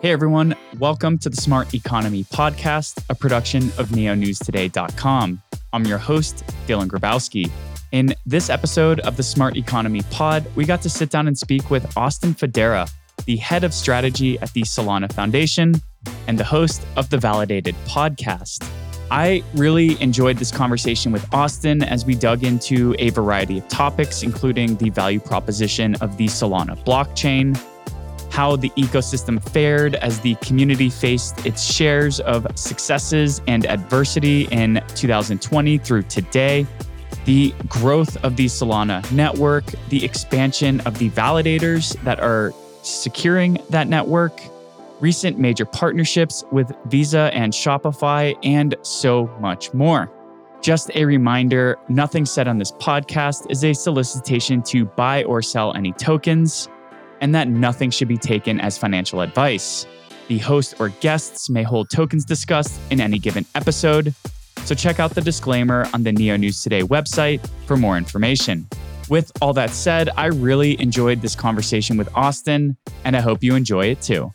Hey everyone, welcome to the Smart Economy Podcast, a production of neonewstoday.com. I'm your host, Dylan Grabowski. In this episode of the Smart Economy Pod, we got to sit down and speak with Austin Federa, the head of strategy at the Solana Foundation and the host of the Validated podcast. I really enjoyed this conversation with Austin as we dug into a variety of topics, including the value proposition of the Solana blockchain, how the ecosystem fared as the community faced its shares of successes and adversity in 2020 through today, the growth of the Solana network, the expansion of the validators that are securing that network, recent major partnerships with Visa and Shopify, and so much more. Just a reminder nothing said on this podcast is a solicitation to buy or sell any tokens and that nothing should be taken as financial advice. The host or guests may hold tokens discussed in any given episode, so check out the disclaimer on the Neo News Today website for more information. With all that said, I really enjoyed this conversation with Austin, and I hope you enjoy it too.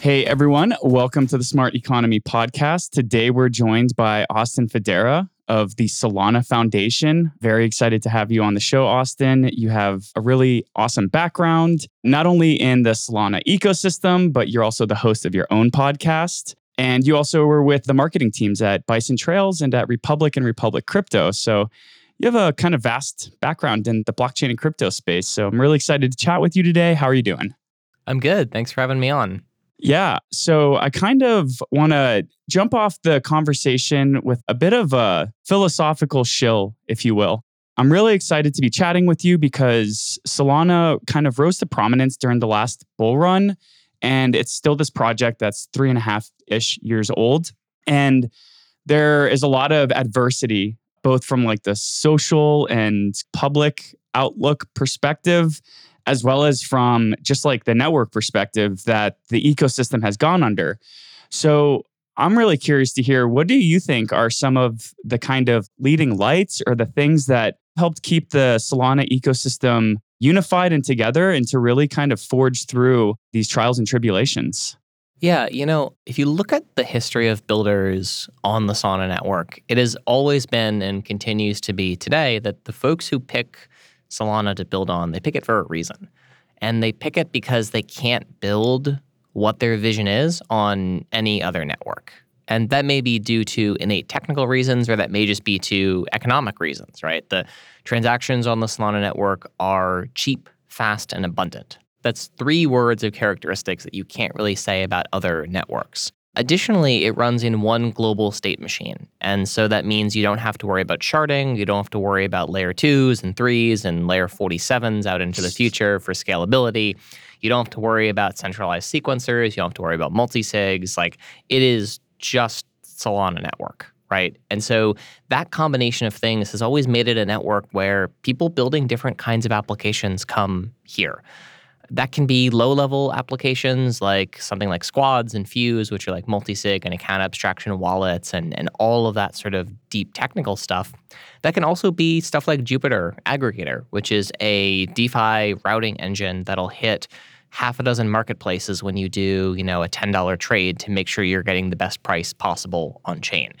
Hey everyone, welcome to the Smart Economy Podcast. Today we're joined by Austin Federa, of the Solana Foundation. Very excited to have you on the show, Austin. You have a really awesome background, not only in the Solana ecosystem, but you're also the host of your own podcast. And you also were with the marketing teams at Bison Trails and at Republic and Republic Crypto. So you have a kind of vast background in the blockchain and crypto space. So I'm really excited to chat with you today. How are you doing? I'm good. Thanks for having me on. Yeah. So I kind of want to jump off the conversation with a bit of a philosophical shill, if you will. I'm really excited to be chatting with you because Solana kind of rose to prominence during the last bull run. And it's still this project that's three and a half ish years old. And there is a lot of adversity, both from like the social and public outlook perspective, as well as from just like the network perspective that the ecosystem has gone under. So I'm really curious to hear what do you think are some of the kind of leading lights or the things that helped keep the Solana ecosystem unified and together and to really kind of forge through these trials and tribulations? Yeah, you know, if you look at the history of builders on the Solana network, it has always been and continues to be today that the folks who pick Solana to build on, they pick it for a reason. And they pick it because they can't build what their vision is on any other network. And that may be due to innate technical reasons, or that may just be to economic reasons, right? The transactions on the Solana network are cheap, fast, and abundant. That's three words of characteristics that you can't really say about other networks. Additionally, it runs in one global state machine. And so that means you don't have to worry about sharding. You don't have to worry about layer twos and threes and layer 47s out into the future for scalability. You don't have to worry about centralized sequencers. You don't have to worry about multisigs. Like it is just Solana network, right? And so that combination of things has always made it a network where people building different kinds of applications come here. That can be low level applications like something like Squads and Fuse, which are like multi-sig and account abstraction wallets and, and all of that sort of deep technical stuff. That can also be stuff like Jupiter Aggregator, which is a DeFi routing engine that'll hit half a dozen marketplaces when you do, you know, a $10 trade to make sure you're getting the best price possible on chain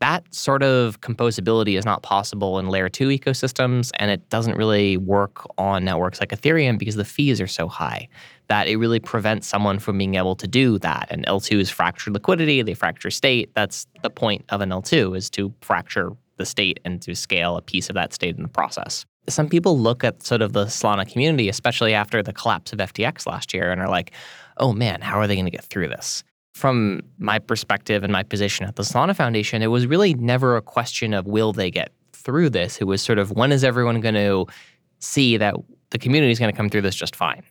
that sort of composability is not possible in layer 2 ecosystems and it doesn't really work on networks like ethereum because the fees are so high that it really prevents someone from being able to do that. And l2 is fractured liquidity they fracture state. That's the point of an l2 is to fracture the state and to scale a piece of that state in the process. Some people look at sort of the solana community especially after the collapse of ftx last year and are like oh man how are they going to get through this from my perspective and my position at the Solana Foundation, it was really never a question of will they get through this. It was sort of when is everyone going to see that the community is going to come through this just fine,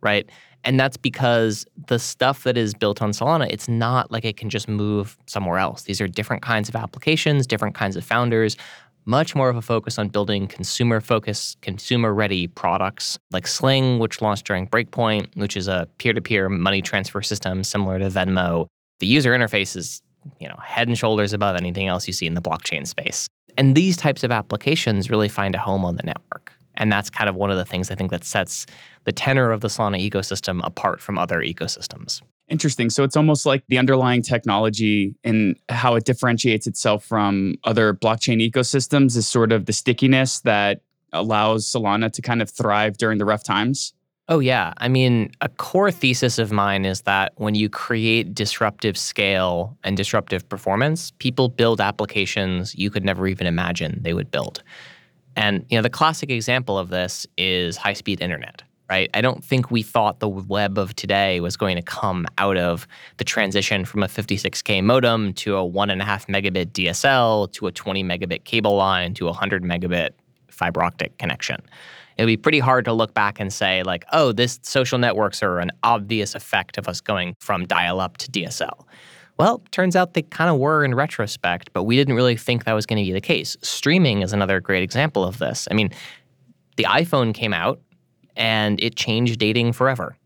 right? And that's because the stuff that is built on Solana, it's not like it can just move somewhere else. These are different kinds of applications, different kinds of founders, much more of a focus on building consumer focused, consumer ready products like Sling, which launched during Breakpoint, which is a peer to peer money transfer system similar to Venmo. The user interface is you know, head and shoulders above anything else you see in the blockchain space. And these types of applications really find a home on the network. And that's kind of one of the things I think that sets the tenor of the Solana ecosystem apart from other ecosystems. Interesting. So it's almost like the underlying technology and how it differentiates itself from other blockchain ecosystems is sort of the stickiness that allows Solana to kind of thrive during the rough times. Oh, yeah. I mean, a core thesis of mine is that when you create disruptive scale and disruptive performance, people build applications you could never even imagine they would build. And you know, the classic example of this is high-speed internet, right? I don't think we thought the web of today was going to come out of the transition from a 56k modem to a one and a half megabit DSL to a 20 megabit cable line to a 100 megabit fiber optic connection it would be pretty hard to look back and say, like, oh, this social networks are an obvious effect of us going from dial up to DSL. Well, turns out they kind of were in retrospect, but we didn't really think that was going to be the case. Streaming is another great example of this. I mean, the iPhone came out and it changed dating forever.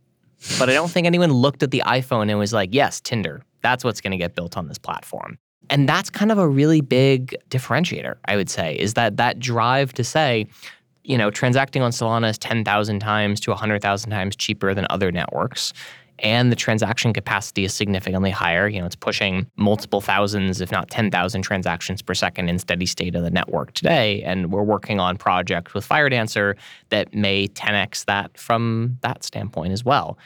But I don't think anyone looked at the iPhone and was like, yes, Tinder, that's what's going to get built on this platform. And that's kind of a really big differentiator, I would say, is that that drive to say, you know, transacting on Solana is 10,000 times to 100,000 times cheaper than other networks. And the transaction capacity is significantly higher. You know, it's pushing multiple thousands, if not 10,000 transactions per second in steady state of the network today. And we're working on projects with Firedancer that may 10x that from that standpoint as well.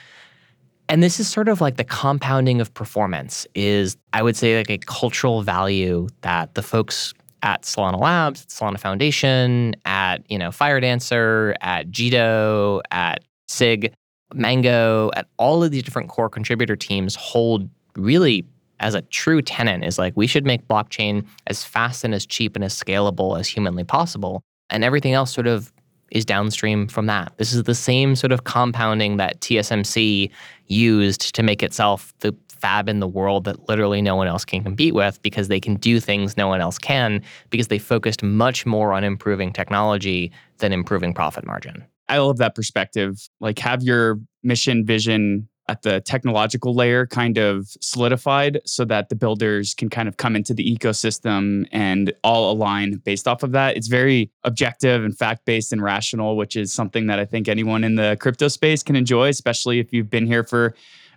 And this is sort of like the compounding of performance is I would say like a cultural value that the folks at Solana Labs, at Solana Foundation, at you know Firedancer, at Jito, at Sig, Mango, at all of these different core contributor teams hold really as a true tenant is like we should make blockchain as fast and as cheap and as scalable as humanly possible. And everything else sort of is downstream from that. This is the same sort of compounding that TSMC used to make itself the fab in the world that literally no one else can compete with because they can do things no one else can because they focused much more on improving technology than improving profit margin. I love that perspective. Like, have your mission vision at the technological layer kind of solidified so that the builders can kind of come into the ecosystem and all align based off of that. It's very objective and fact based and rational, which is something that I think anyone in the crypto space can enjoy, especially if you've been here for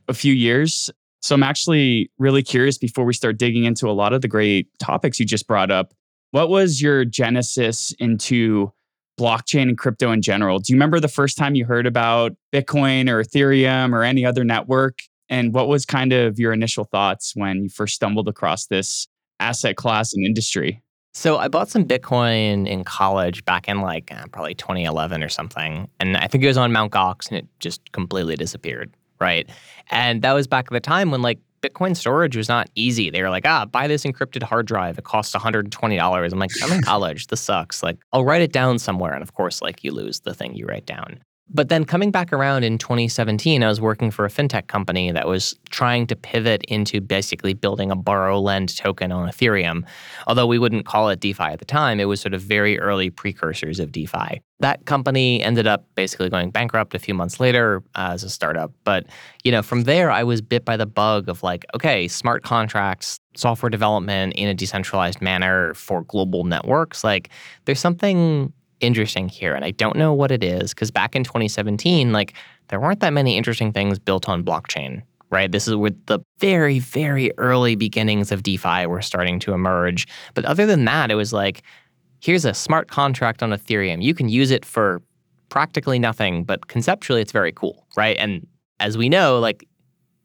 a few years. So I'm actually really curious before we start digging into a lot of the great topics you just brought up. What was your genesis into blockchain and crypto in general? Do you remember the first time you heard about Bitcoin or Ethereum or any other network? And what was kind of your initial thoughts when you first stumbled across this asset class and industry? So I bought some Bitcoin in college back in like uh, probably 2011 or something. And I think it was on Mt. Gox and it just completely disappeared right? And that was back at the time when like Bitcoin storage was not easy. They were like, ah, buy this encrypted hard drive. It costs $120. I'm like, I'm in college. This sucks. Like, I'll write it down somewhere. And of course, like you lose the thing you write down. But then coming back around in 2017, I was working for a fintech company that was trying to pivot into basically building a borrow lend token on Ethereum. Although we wouldn't call it DeFi at the time, it was sort of very early precursors of DeFi. That company ended up basically going bankrupt a few months later uh, as a startup. But you know, from there, I was bit by the bug of like, okay, smart contracts, software development in a decentralized manner for global networks. Like, there's something interesting here. And I don't know what it is because back in 2017, like there weren't that many interesting things built on blockchain, right? This is where the very, very early beginnings of DeFi were starting to emerge. But other than that, it was like, here's a smart contract on Ethereum. You can use it for practically nothing, but conceptually it's very cool, right? And as we know, like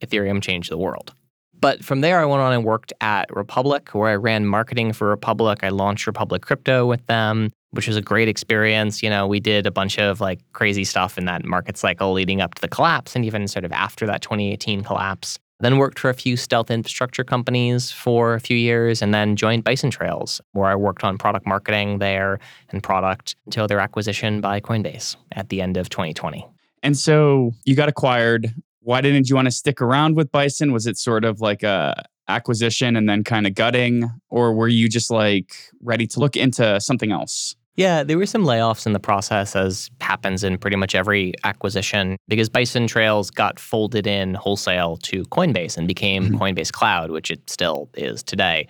Ethereum changed the world. But from there, I went on and worked at Republic, where I ran marketing for Republic. I launched Republic Crypto with them which was a great experience. You know, we did a bunch of like crazy stuff in that market cycle leading up to the collapse and even sort of after that 2018 collapse. Then worked for a few stealth infrastructure companies for a few years and then joined Bison Trails, where I worked on product marketing there and product until their acquisition by Coinbase at the end of 2020. And so you got acquired. Why didn't you want to stick around with Bison? Was it sort of like a acquisition and then kind of gutting or were you just like ready to look into something else? Yeah, there were some layoffs in the process, as happens in pretty much every acquisition, because Bison Trails got folded in wholesale to Coinbase and became mm-hmm. Coinbase Cloud, which it still is today.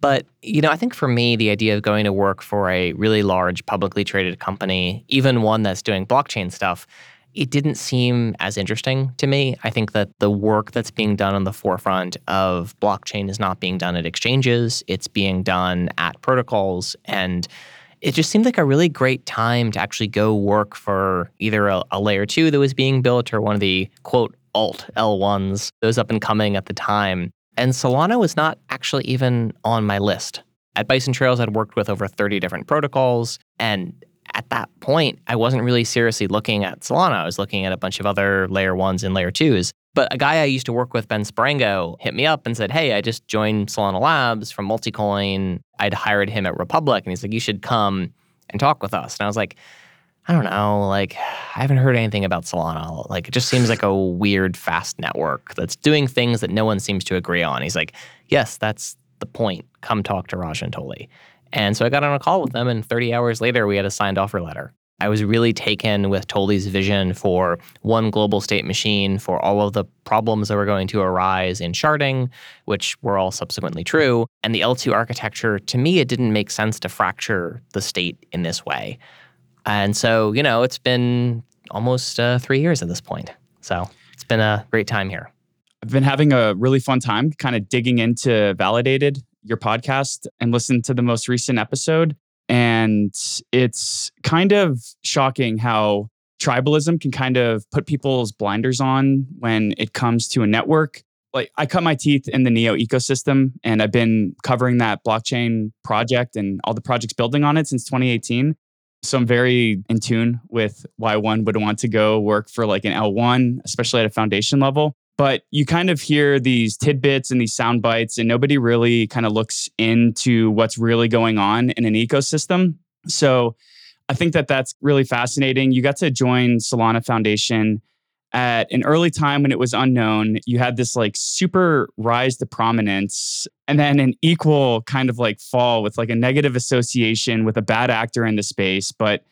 But, you know, I think for me, the idea of going to work for a really large publicly traded company, even one that's doing blockchain stuff, it didn't seem as interesting to me. I think that the work that's being done on the forefront of blockchain is not being done at exchanges, it's being done at protocols. And it just seemed like a really great time to actually go work for either a, a layer two that was being built or one of the quote alt L1s, those up and coming at the time. And Solana was not actually even on my list. At Bison Trails, I'd worked with over 30 different protocols. And at that point, I wasn't really seriously looking at Solana. I was looking at a bunch of other layer ones and layer twos. But a guy I used to work with, Ben Sparango, hit me up and said, Hey, I just joined Solana Labs from Multicoin. I'd hired him at Republic. And he's like, You should come and talk with us. And I was like, I don't know. Like, I haven't heard anything about Solana. Like, it just seems like a weird, fast network that's doing things that no one seems to agree on. He's like, Yes, that's the point. Come talk to Rajan Toly. And so I got on a call with them, and 30 hours later, we had a signed offer letter. I was really taken with Toly's vision for one global state machine for all of the problems that were going to arise in sharding, which were all subsequently true. And the L2 architecture, to me, it didn't make sense to fracture the state in this way. And so, you know, it's been almost uh, three years at this point. So it's been a great time here. I've been having a really fun time kind of digging into Validated, your podcast, and listen to the most recent episode. And it's kind of shocking how tribalism can kind of put people's blinders on when it comes to a network. Like I cut my teeth in the Neo ecosystem and I've been covering that blockchain project and all the projects building on it since 2018. So I'm very in tune with why one would want to go work for like an L1, especially at a foundation level but you kind of hear these tidbits and these sound bites and nobody really kind of looks into what's really going on in an ecosystem. So i think that that's really fascinating. You got to join solana foundation at an early time when it was unknown. You had this like super rise to prominence and then an equal kind of like fall with like a negative association with a bad actor in the space but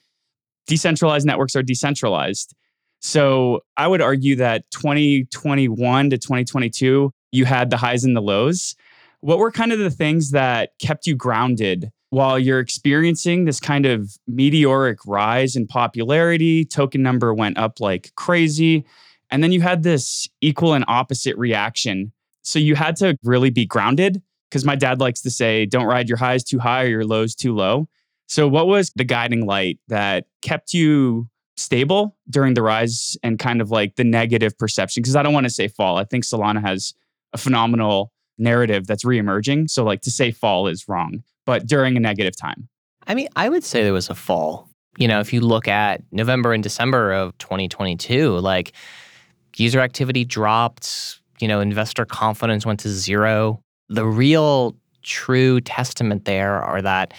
decentralized networks are decentralized so I would argue that 2021 to 2022, you had the highs and the lows. What were kind of the things that kept you grounded while you're experiencing this kind of meteoric rise in popularity? Token number went up like crazy. And then you had this equal and opposite reaction. So you had to really be grounded because my dad likes to say, don't ride your highs too high or your lows too low. So, what was the guiding light that kept you stable during the rise and kind of like the negative perception because I don't want to say fall. I think Solana has a phenomenal narrative that's reemerging. So like to say fall is wrong, but during a negative time. I mean, I would say there was a fall. You know, if you look at November and December of 2022, like user activity dropped, you know, investor confidence went to zero. The real true testament there are that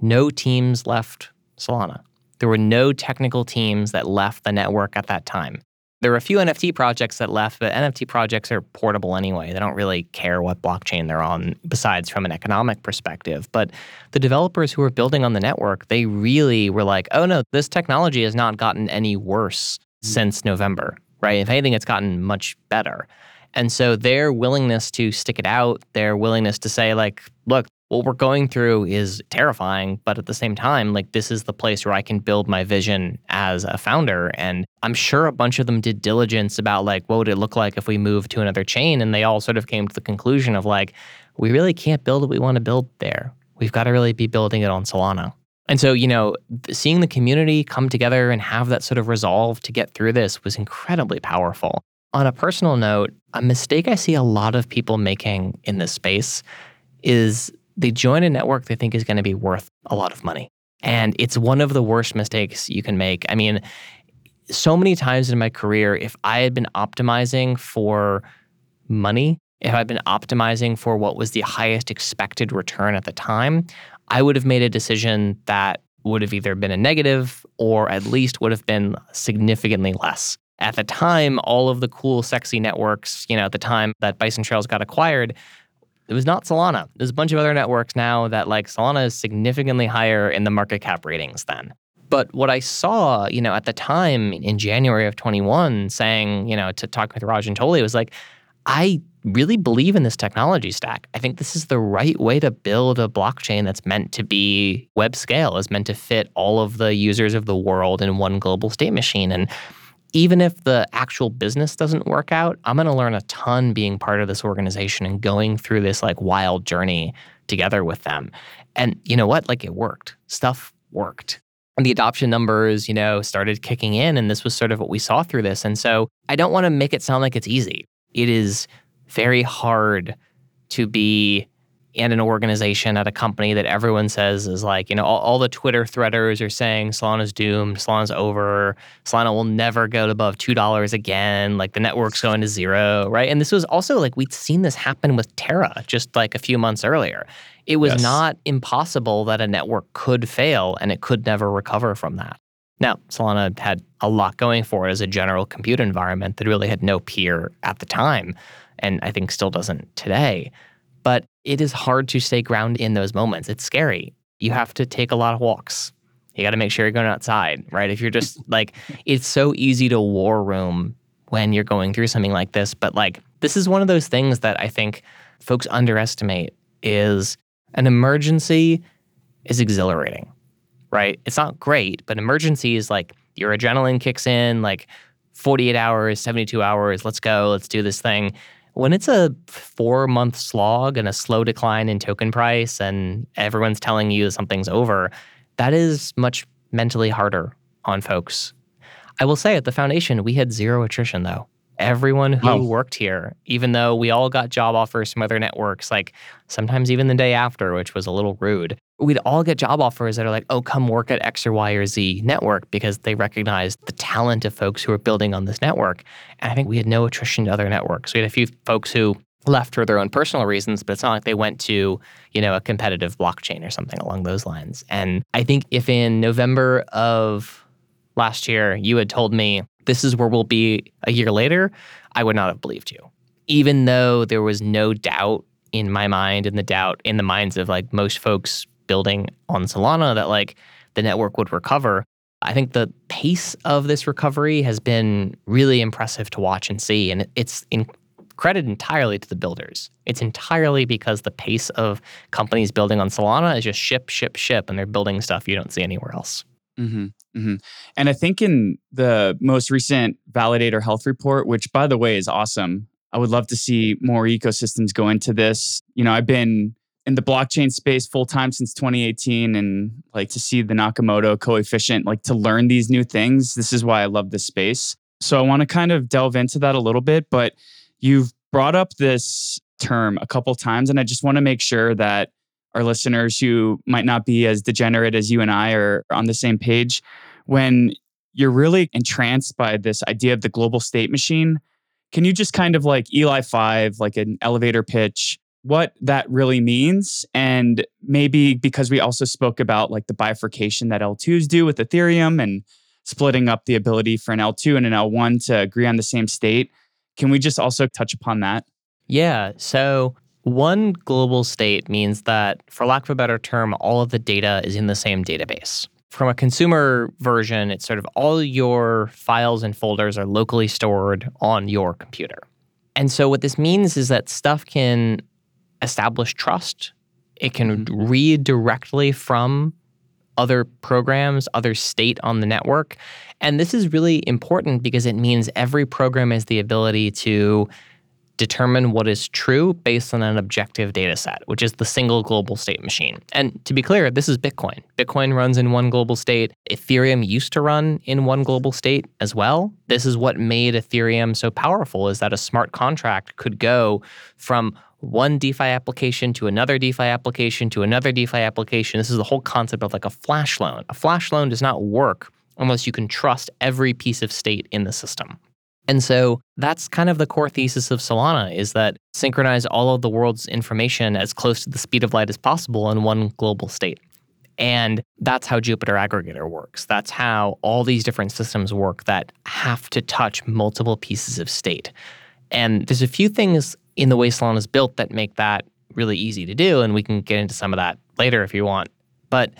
no teams left Solana. There were no technical teams that left the network at that time. There were a few NFT projects that left, but NFT projects are portable anyway. They don't really care what blockchain they're on, besides from an economic perspective. But the developers who were building on the network, they really were like, oh no, this technology has not gotten any worse mm. since November, right? If anything, it's gotten much better. And so their willingness to stick it out, their willingness to say, like, look, what we're going through is terrifying, but at the same time, like this is the place where I can build my vision as a founder. And I'm sure a bunch of them did diligence about like what would it look like if we moved to another chain, and they all sort of came to the conclusion of like we really can't build what we want to build there. We've got to really be building it on Solana. And so, you know, seeing the community come together and have that sort of resolve to get through this was incredibly powerful. On a personal note, a mistake I see a lot of people making in this space is they join a network they think is going to be worth a lot of money. And it's one of the worst mistakes you can make. I mean, so many times in my career, if I had been optimizing for money, if I'd been optimizing for what was the highest expected return at the time, I would have made a decision that would have either been a negative or at least would have been significantly less. At the time, all of the cool, sexy networks, you know, at the time that Bison Trails got acquired, it was not Solana. There's a bunch of other networks now that like Solana is significantly higher in the market cap ratings then. But what I saw, you know, at the time in January of 21 saying, you know, to talk with Raj and Toly was like, I really believe in this technology stack. I think this is the right way to build a blockchain that's meant to be web scale, is meant to fit all of the users of the world in one global state machine. And even if the actual business doesn't work out, I'm going to learn a ton being part of this organization and going through this like wild journey together with them. And you know what? Like it worked. Stuff worked. And the adoption numbers, you know, started kicking in and this was sort of what we saw through this. And so I don't want to make it sound like it's easy. It is very hard to be in an organization at a company that everyone says is like, you know, all, all the Twitter threaders are saying Solana's doomed, Solana's over, Solana will never go above $2 again, like the network's going to zero, right? And this was also like we'd seen this happen with Terra just like a few months earlier. It was yes. not impossible that a network could fail and it could never recover from that. Now, Solana had a lot going for it as a general compute environment that really had no peer at the time and I think still doesn't today. But it is hard to stay grounded in those moments. It's scary. You have to take a lot of walks. You got to make sure you're going outside, right? If you're just like, it's so easy to war room when you're going through something like this. But like, this is one of those things that I think folks underestimate is an emergency is exhilarating, right? It's not great, but emergency is like your adrenaline kicks in, like 48 hours, 72 hours, let's go, let's do this thing. When it's a four month slog and a slow decline in token price, and everyone's telling you something's over, that is much mentally harder on folks. I will say at the foundation, we had zero attrition though. Everyone who oh. worked here, even though we all got job offers from other networks, like sometimes even the day after, which was a little rude, we'd all get job offers that are like, oh, come work at X or Y or Z network because they recognized the talent of folks who are building on this network. And I think we had no attrition to other networks. We had a few folks who left for their own personal reasons, but it's not like they went to, you know, a competitive blockchain or something along those lines. And I think if in November of last year you had told me this is where we'll be a year later, I would not have believed you. Even though there was no doubt in my mind and the doubt in the minds of like most folks building on Solana that like the network would recover. I think the pace of this recovery has been really impressive to watch and see. And it's in credit entirely to the builders. It's entirely because the pace of companies building on Solana is just ship, ship, ship, and they're building stuff you don't see anywhere else. Mm-hmm, mm-hmm. And I think in the most recent validator health report, which by the way is awesome, I would love to see more ecosystems go into this. You know, I've been in the blockchain space full time since 2018 and like to see the Nakamoto coefficient, like to learn these new things. This is why I love this space. So I want to kind of delve into that a little bit, but you've brought up this term a couple times and I just want to make sure that our listeners who might not be as degenerate as you and I are on the same page when you're really entranced by this idea of the global state machine. Can you just kind of like Eli 5, like an elevator pitch, what that really means and maybe because we also spoke about like the bifurcation that L2s do with Ethereum and splitting up the ability for an L2 and an L1 to agree on the same state. Can we just also touch upon that? Yeah. So, one global state means that, for lack of a better term, all of the data is in the same database. From a consumer version, it's sort of all your files and folders are locally stored on your computer. And so, what this means is that stuff can establish trust. It can read directly from other programs, other state on the network. And this is really important because it means every program has the ability to determine what is true based on an objective data set, which is the single global state machine. And to be clear, this is Bitcoin. Bitcoin runs in one global state. Ethereum used to run in one global state as well. This is what made Ethereum so powerful is that a smart contract could go from one DeFi application to another DeFi application to another DeFi application. This is the whole concept of like a flash loan. A flash loan does not work unless you can trust every piece of state in the system. And so that's kind of the core thesis of Solana is that synchronize all of the world's information as close to the speed of light as possible in one global state. And that's how Jupiter Aggregator works. That's how all these different systems work that have to touch multiple pieces of state. And there's a few things in the way Solana is built that make that really easy to do. And we can get into some of that later if you want. But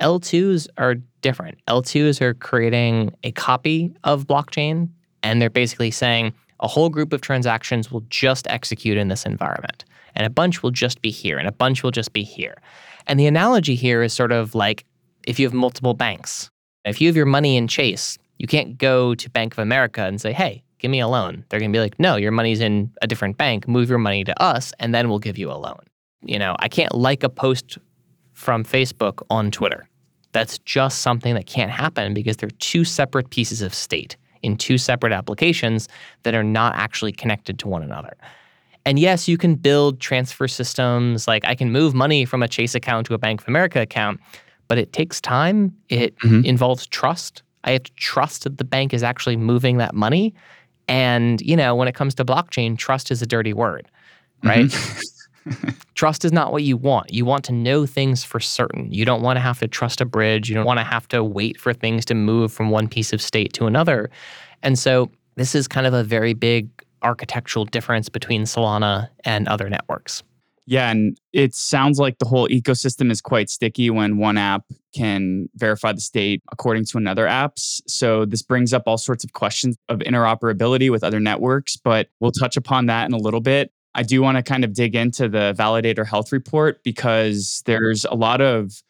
L2s are different. L2s are creating a copy of blockchain, and they're basically saying, a whole group of transactions will just execute in this environment, and a bunch will just be here, and a bunch will just be here. And the analogy here is sort of like if you have multiple banks. If you have your money in Chase, you can't go to Bank of America and say, hey, give me a loan. They're going to be like, no, your money's in a different bank. Move your money to us, and then we'll give you a loan. You know, I can't like a post from Facebook on Twitter. That's just something that can't happen because they're two separate pieces of state in two separate applications that are not actually connected to one another. And yes, you can build transfer systems. Like I can move money from a Chase account to a Bank of America account, but it takes time. It mm-hmm. involves trust. I have to trust that the bank is actually moving that money. And, you know, when it comes to blockchain, trust is a dirty word, right? Mm-hmm. trust is not what you want. You want to know things for certain. You don't want to have to trust a bridge. You don't want to have to wait for things to move from one piece of state to another. And so this is kind of a very big architectural difference between Solana and other networks. Yeah, and it sounds like the whole ecosystem is quite sticky when one app can verify the state according to another app's. So this brings up all sorts of questions of interoperability with other networks, but we'll touch upon that in a little bit. I do want to kind of dig into the validator health report because there's a lot of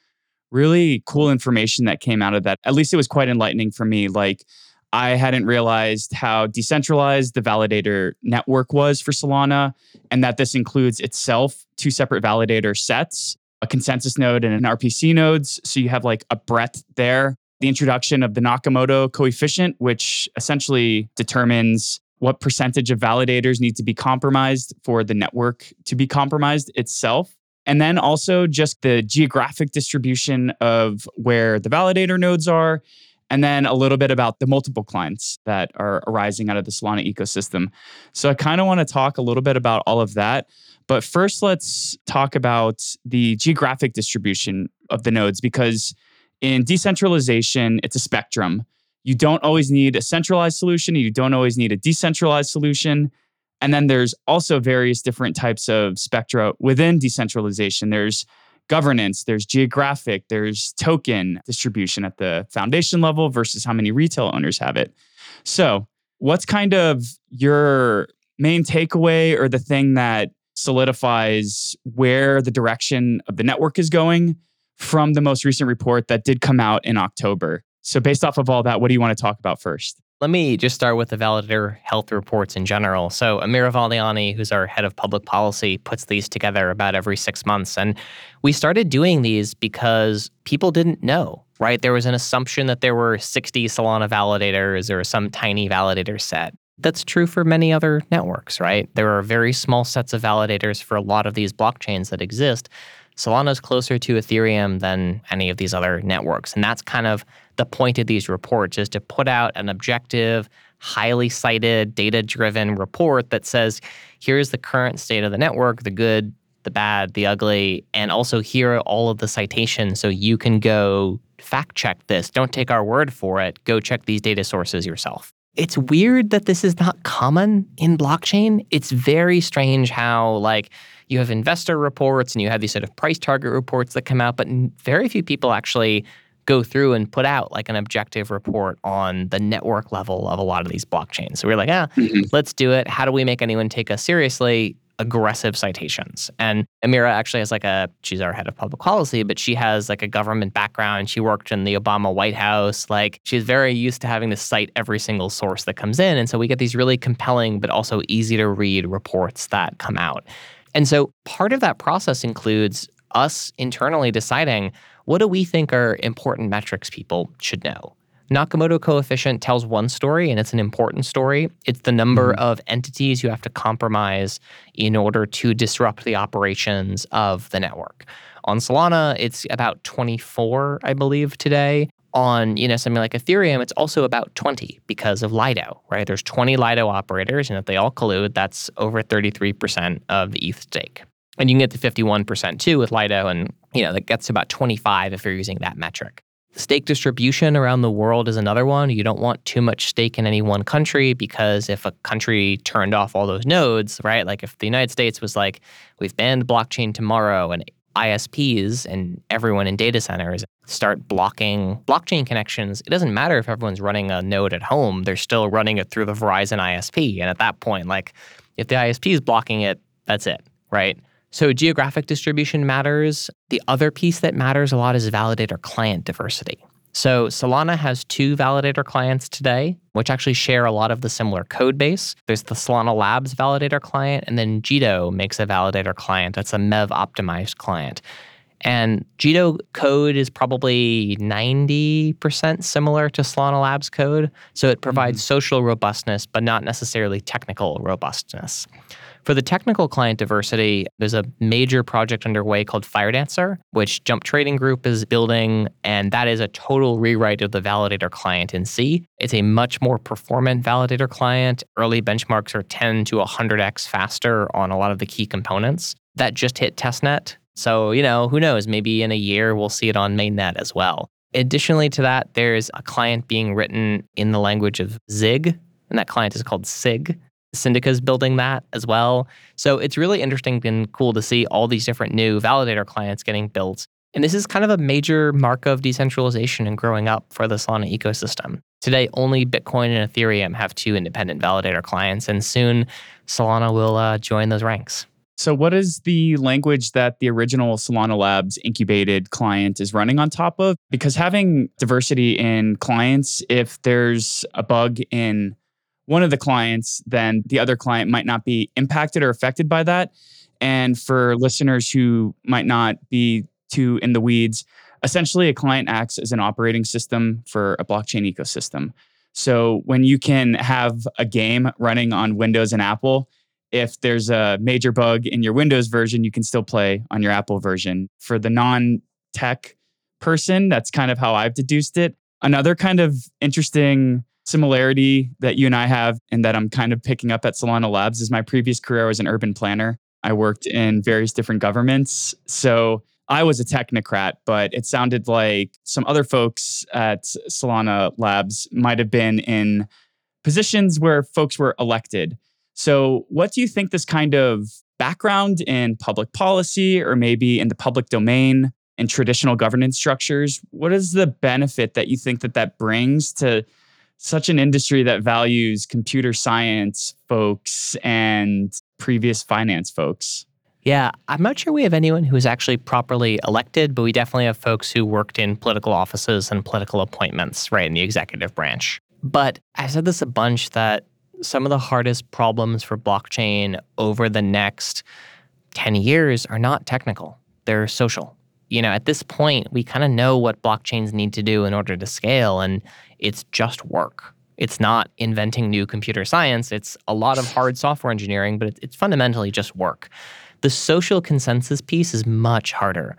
really cool information that came out of that. At least it was quite enlightening for me. Like I hadn't realized how decentralized the validator network was for Solana, and that this includes itself two separate validator sets, a consensus node and an RPC nodes. So you have like a breadth there. The introduction of the Nakamoto coefficient, which essentially determines what percentage of validators need to be compromised for the network to be compromised itself. And then also just the geographic distribution of where the validator nodes are and then a little bit about the multiple clients that are arising out of the Solana ecosystem. So I kind of want to talk a little bit about all of that. But first, let's talk about the geographic distribution of the nodes because in decentralization, it's a spectrum. You don't always need a centralized solution, you don't always need a decentralized solution. And then there's also various different types of spectra within decentralization. There's governance, there's geographic, there's token distribution at the foundation level versus how many retail owners have it. So, what's kind of your main takeaway or the thing that solidifies where the direction of the network is going from the most recent report that did come out in October? So, based off of all that, what do you want to talk about first? Let me just start with the validator health reports in general. So, Amira Valliani, who's our head of public policy, puts these together about every six months. And we started doing these because people didn't know, right? There was an assumption that there were 60 Solana validators or some tiny validator set. That's true for many other networks, right? There are very small sets of validators for a lot of these blockchains that exist. Solana is closer to Ethereum than any of these other networks. And that's kind of the point of these reports is to put out an objective, highly cited, data-driven report that says, here's the current state of the network, the good, the bad, the ugly, and also here are all of the citations so you can go fact check this. Don't take our word for it. Go check these data sources yourself. It's weird that this is not common in blockchain. It's very strange how like you have investor reports and you have these sort of price target reports that come out, but very few people actually go through and put out like an objective report on the network level of a lot of these blockchains. So we're like, ah, mm-hmm. let's do it. How do we make anyone take us seriously? Aggressive citations. And Amira actually has like a, she's our head of public policy, but she has like a government background. She worked in the Obama White House. Like she's very used to having to cite every single source that comes in. And so we get these really compelling, but also easy to read reports that come out. And so part of that process includes us internally deciding what do we think are important metrics people should know. Nakamoto coefficient tells one story and it's an important story. It's the number mm-hmm. of entities you have to compromise in order to disrupt the operations of the network. On Solana, it's about 24, I believe, today. On you know something like Ethereum, it's also about 20 because of Lido, right? There's 20 Lido operators, and if they all collude, that's over 33% of the ETH stake. And you can get to 51% too with Lido, and you know that gets about 25 if you're using that metric. The stake distribution around the world is another one. You don't want too much stake in any one country because if a country turned off all those nodes, right? Like if the United States was like, we've banned blockchain tomorrow and ISPs and everyone in data centers start blocking blockchain connections, it doesn't matter if everyone's running a node at home, they're still running it through the Verizon ISP. And at that point, like if the ISP is blocking it, that's it, right? So geographic distribution matters. The other piece that matters a lot is validator client diversity. So Solana has two validator clients today, which actually share a lot of the similar code base. There's the Solana Labs validator client, and then Jito makes a validator client that's a MEV optimized client. And Jito code is probably 90% similar to Solana Labs code. So it provides mm-hmm. social robustness, but not necessarily technical robustness. For the technical client diversity, there's a major project underway called Firedancer, which Jump Trading Group is building, and that is a total rewrite of the validator client in C. It's a much more performant validator client. Early benchmarks are 10 to 100x faster on a lot of the key components. That just hit testnet. So, you know, who knows? Maybe in a year we'll see it on mainnet as well. Additionally to that, there's a client being written in the language of Zig, and that client is called SIG. Syndica's building that as well. So it's really interesting and cool to see all these different new validator clients getting built. And this is kind of a major mark of decentralization and growing up for the Solana ecosystem. Today, only Bitcoin and Ethereum have two independent validator clients, and soon Solana will uh, join those ranks. So, what is the language that the original Solana Labs incubated client is running on top of? Because having diversity in clients, if there's a bug in one of the clients, then the other client might not be impacted or affected by that. And for listeners who might not be too in the weeds, essentially a client acts as an operating system for a blockchain ecosystem. So when you can have a game running on Windows and Apple, if there's a major bug in your Windows version, you can still play on your Apple version. For the non tech person, that's kind of how I've deduced it. Another kind of interesting similarity that you and I have and that I'm kind of picking up at Solana Labs is my previous career was an urban planner. I worked in various different governments. So I was a technocrat, but it sounded like some other folks at Solana Labs might have been in positions where folks were elected. So, what do you think this kind of background in public policy or maybe in the public domain and traditional governance structures, what is the benefit that you think that that brings to such an industry that values computer science folks and previous finance folks. Yeah, I'm not sure we have anyone who's actually properly elected, but we definitely have folks who worked in political offices and political appointments, right, in the executive branch. But I've said this a bunch that some of the hardest problems for blockchain over the next 10 years are not technical, they're social. You know, at this point, we kind of know what blockchains need to do in order to scale. And it's just work. It's not inventing new computer science. It's a lot of hard software engineering, but it's fundamentally just work. The social consensus piece is much harder.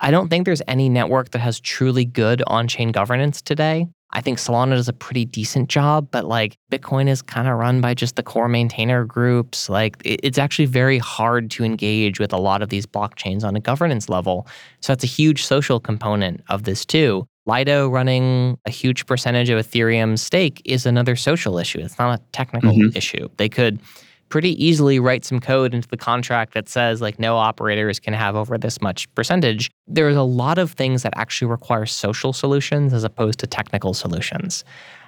I don't think there's any network that has truly good on chain governance today. I think Solana does a pretty decent job, but like Bitcoin is kind of run by just the core maintainer groups. Like it's actually very hard to engage with a lot of these blockchains on a governance level. So that's a huge social component of this too. Lido running a huge percentage of Ethereum's stake is another social issue. It's not a technical mm-hmm. issue. They could pretty easily write some code into the contract that says like no operators can have over this much percentage. There's a lot of things that actually require social solutions as opposed to technical solutions.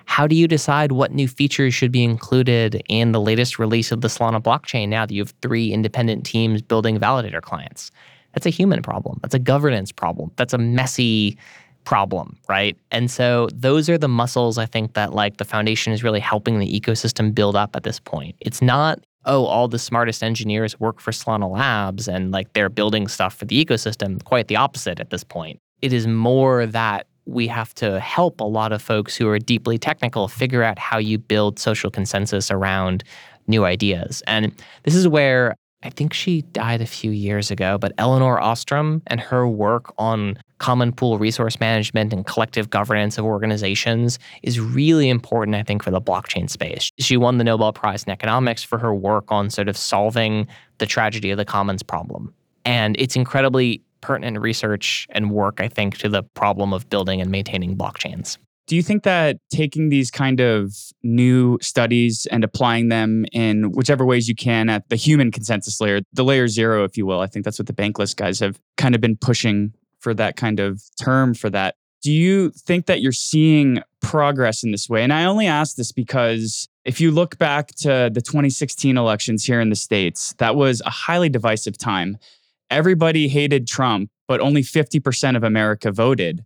How do you decide what new features should be included in the latest release of the Solana blockchain now that you have three independent teams building validator clients? That's a human problem. That's a governance problem. That's a messy problem, right? And so those are the muscles I think that like the foundation is really helping the ecosystem build up at this point. It's not oh, all the smartest engineers work for Solana Labs and like they're building stuff for the ecosystem. Quite the opposite at this point. It is more that we have to help a lot of folks who are deeply technical figure out how you build social consensus around new ideas. And this is where I think she died a few years ago, but Elinor Ostrom and her work on common pool resource management and collective governance of organizations is really important, I think, for the blockchain space. She won the Nobel Prize in Economics for her work on sort of solving the tragedy of the commons problem. And it's incredibly pertinent research and work, I think, to the problem of building and maintaining blockchains. Do you think that taking these kind of new studies and applying them in whichever ways you can at the human consensus layer, the layer zero, if you will, I think that's what the Bankless guys have kind of been pushing for that kind of term for that. Do you think that you're seeing progress in this way? And I only ask this because if you look back to the 2016 elections here in the States, that was a highly divisive time. Everybody hated Trump, but only 50% of America voted.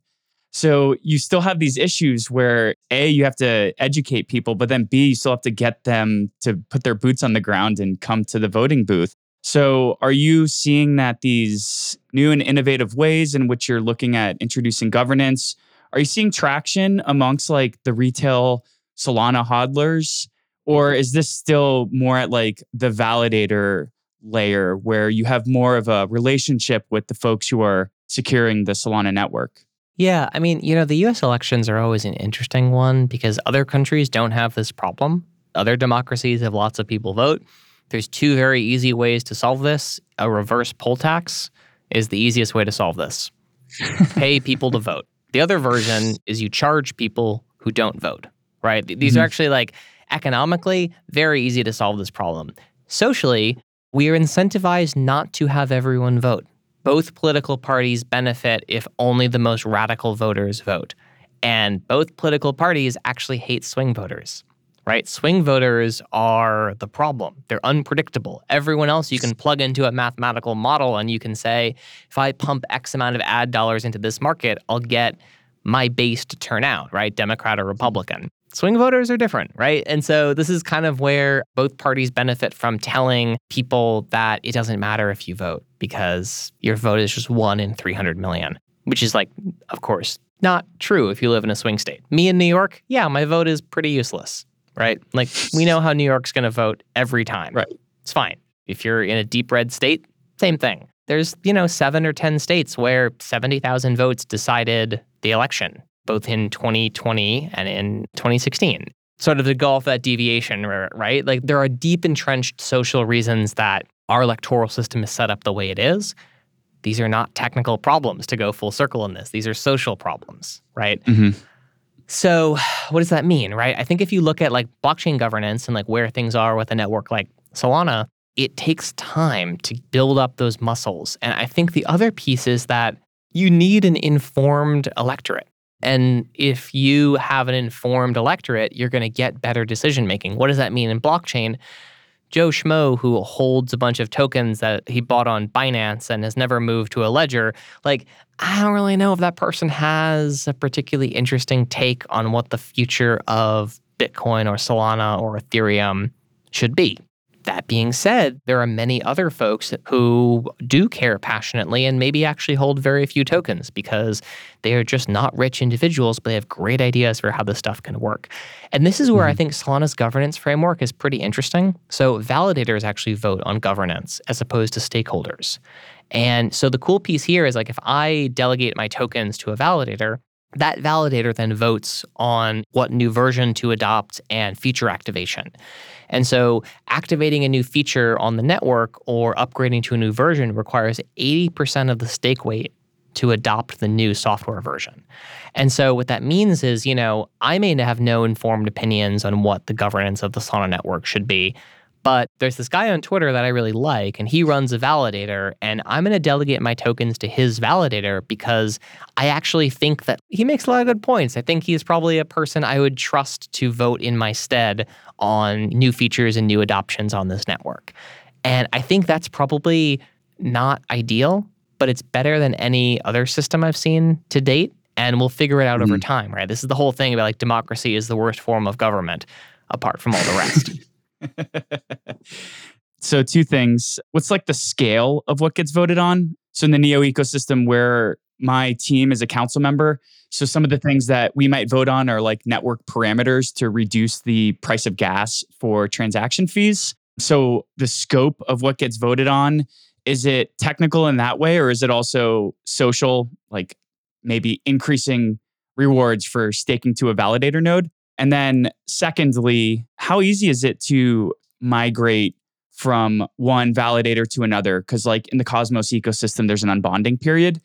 So you still have these issues where A, you have to educate people, but then B, you still have to get them to put their boots on the ground and come to the voting booth. So are you seeing that these new and innovative ways in which you're looking at introducing governance, are you seeing traction amongst like the retail Solana hodlers? Or is this still more at like the validator layer where you have more of a relationship with the folks who are securing the Solana network? Yeah, I mean, you know, the US elections are always an interesting one because other countries don't have this problem. Other democracies have lots of people vote. There's two very easy ways to solve this. A reverse poll tax is the easiest way to solve this. Pay people to vote. The other version is you charge people who don't vote, right? These mm-hmm. are actually like economically very easy to solve this problem. Socially, we are incentivized not to have everyone vote both political parties benefit if only the most radical voters vote. And both political parties actually hate swing voters, right? Swing voters are the problem. They're unpredictable. Everyone else you can plug into a mathematical model and you can say, if I pump X amount of ad dollars into this market, I'll get my base to turn out, right? Democrat or Republican swing voters are different, right? And so this is kind of where both parties benefit from telling people that it doesn't matter if you vote because your vote is just one in 300 million, which is like, of course, not true if you live in a swing state. Me in New York, yeah, my vote is pretty useless, right? Like we know how New York's going to vote every time. Right. It's fine. If you're in a deep red state, same thing. There's, you know, 7 or 10 states where 70,000 votes decided the election both in 2020 and in 2016. Sort of to go off that deviation, right? Like there are deep entrenched social reasons that our electoral system is set up the way it is. These are not technical problems to go full circle in this. These are social problems, right? Mm-hmm. So, what does that mean, right? I think if you look at like blockchain governance and like where things are with a network like Solana, it takes time to build up those muscles. And I think the other piece is that you need an informed electorate. And if you have an informed electorate, you're going to get better decision making. What does that mean in blockchain? Joe Schmo, who holds a bunch of tokens that he bought on Binance and has never moved to a ledger, like, I don't really know if that person has a particularly interesting take on what the future of Bitcoin or Solana or Ethereum should be. That being said, there are many other folks who do care passionately and maybe actually hold very few tokens because they are just not rich individuals, but they have great ideas for how this stuff can work. And this is where mm-hmm. I think Solana's governance framework is pretty interesting. So, validators actually vote on governance as opposed to stakeholders. And so, the cool piece here is like if I delegate my tokens to a validator, that validator then votes on what new version to adopt and feature activation. And so activating a new feature on the network or upgrading to a new version requires 80% of the stake weight to adopt the new software version. And so what that means is, you know, I may have no informed opinions on what the governance of the Solana network should be, but there's this guy on Twitter that I really like, and he runs a validator, and I'm going to delegate my tokens to his validator because I actually think that he makes a lot of good points. I think he's probably a person I would trust to vote in my stead on new features and new adoptions on this network. And I think that's probably not ideal, but it's better than any other system I've seen to date. And we'll figure it out mm-hmm. over time, right? This is the whole thing about like democracy is the worst form of government apart from all the rest. so, two things. What's like the scale of what gets voted on? So, in the Neo ecosystem, where my team is a council member, so some of the things that we might vote on are like network parameters to reduce the price of gas for transaction fees. So, the scope of what gets voted on is it technical in that way, or is it also social, like maybe increasing rewards for staking to a validator node? And then, secondly, how easy is it to migrate from one validator to another? Because, like in the Cosmos ecosystem, there's an unbonding period.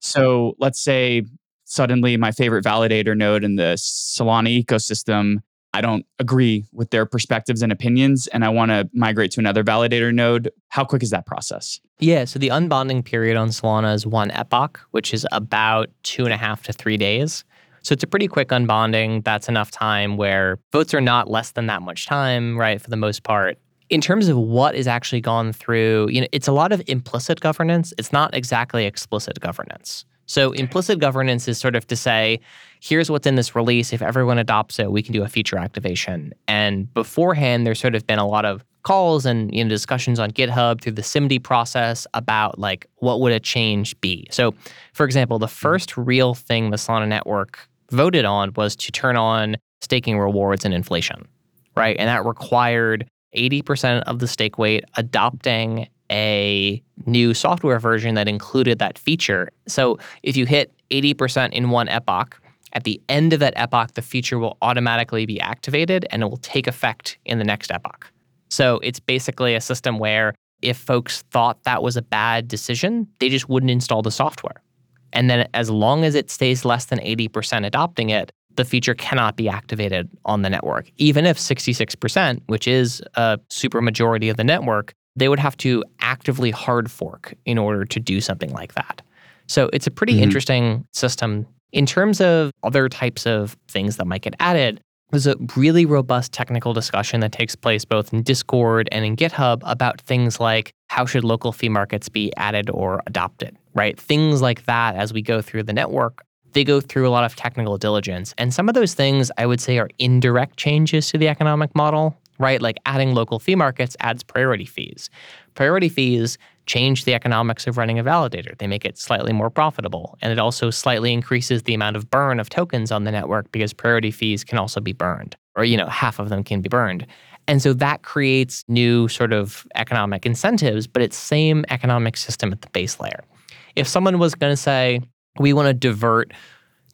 So, let's say suddenly my favorite validator node in the Solana ecosystem I don't agree with their perspectives and opinions, and I want to migrate to another validator node. How quick is that process? Yeah, so the unbonding period on Solana is one epoch, which is about two and a half to three days. So it's a pretty quick unbonding. That's enough time where votes are not less than that much time, right, for the most part. In terms of what is actually gone through, you know, it's a lot of implicit governance. It's not exactly explicit governance. So implicit governance is sort of to say, here's what's in this release. If everyone adopts it, we can do a feature activation. And beforehand, there's sort of been a lot of calls and you know discussions on GitHub through the SIMD process about like what would a change be. So, for example, the mm-hmm. first real thing the Solana network voted on was to turn on staking rewards and inflation, right? And that required 80% of the stake weight adopting a new software version that included that feature. So if you hit 80% in one epoch, at the end of that epoch, the feature will automatically be activated and it will take effect in the next epoch. So it's basically a system where if folks thought that was a bad decision, they just wouldn't install the software. And then as long as it stays less than 80% adopting it, the feature cannot be activated on the network. Even if 66%, which is a super majority of the network, they would have to actively hard fork in order to do something like that. So it's a pretty mm-hmm. interesting system. In terms of other types of things that might get added, there's a really robust technical discussion that takes place both in Discord and in GitHub about things like how should local fee markets be added or adopted, right? Things like that as we go through the network, they go through a lot of technical diligence. And some of those things I would say are indirect changes to the economic model right? Like adding local fee markets adds priority fees. Priority fees change the economics of running a validator. They make it slightly more profitable. And it also slightly increases the amount of burn of tokens on the network because priority fees can also be burned, or, you know, half of them can be burned. And so that creates new sort of economic incentives, but it's same economic system at the base layer. If someone was going to say, we want to divert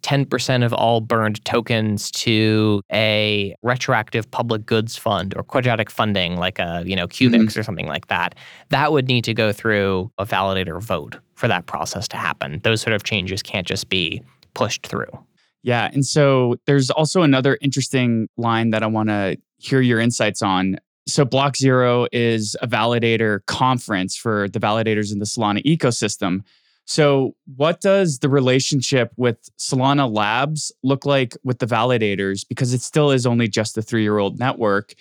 10% of all burned tokens to a retroactive public goods fund or quadratic funding like a, you know, QBIX mm-hmm. or something like that, that would need to go through a validator vote for that process to happen. Those sort of changes can't just be pushed through. Yeah. And so there's also another interesting line that I want to hear your insights on. So, Block Zero is a validator conference for the validators in the Solana ecosystem. So, what does the relationship with Solana Labs look like with the validators? Because it still is only just a three year old network.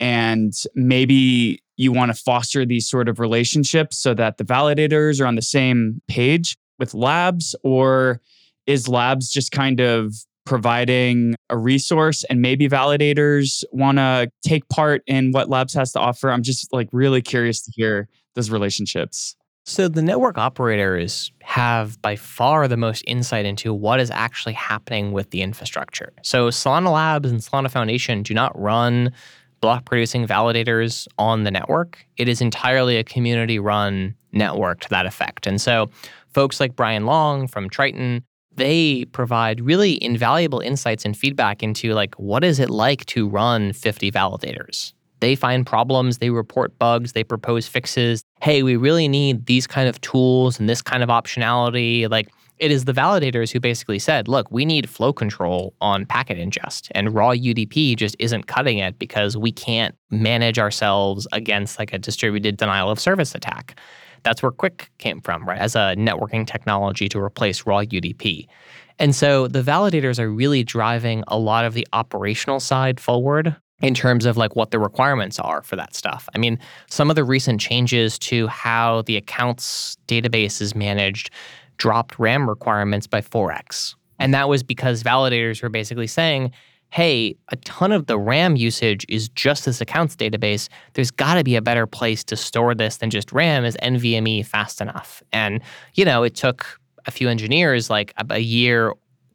And maybe you want to foster these sort of relationships so that the validators are on the same page with Labs, or is Labs just kind of providing a resource and maybe validators want to take part in what Labs has to offer? I'm just like really curious to hear those relationships. So the network operators have by far the most insight into what is actually happening with the infrastructure. So Solana Labs and Solana Foundation do not run block producing validators on the network. It is entirely a community run network to that effect. And so folks like Brian Long from Triton, they provide really invaluable insights and feedback into like what is it like to run 50 validators? They find problems, they report bugs, they propose fixes. Hey, we really need these kind of tools and this kind of optionality. Like it is the validators who basically said, look, we need flow control on packet ingest, and raw UDP just isn't cutting it because we can't manage ourselves against like a distributed denial of service attack. That's where QUIC came from, right? As a networking technology to replace raw UDP. And so the validators are really driving a lot of the operational side forward in terms of like what the requirements are for that stuff. I mean, some of the recent changes to how the accounts database is managed dropped RAM requirements by 4x. And that was because validators were basically saying, hey, a ton of the RAM usage is just this accounts database. There's got to be a better place to store this than just RAM is NVMe fast enough. And, you know, it took a few engineers like a year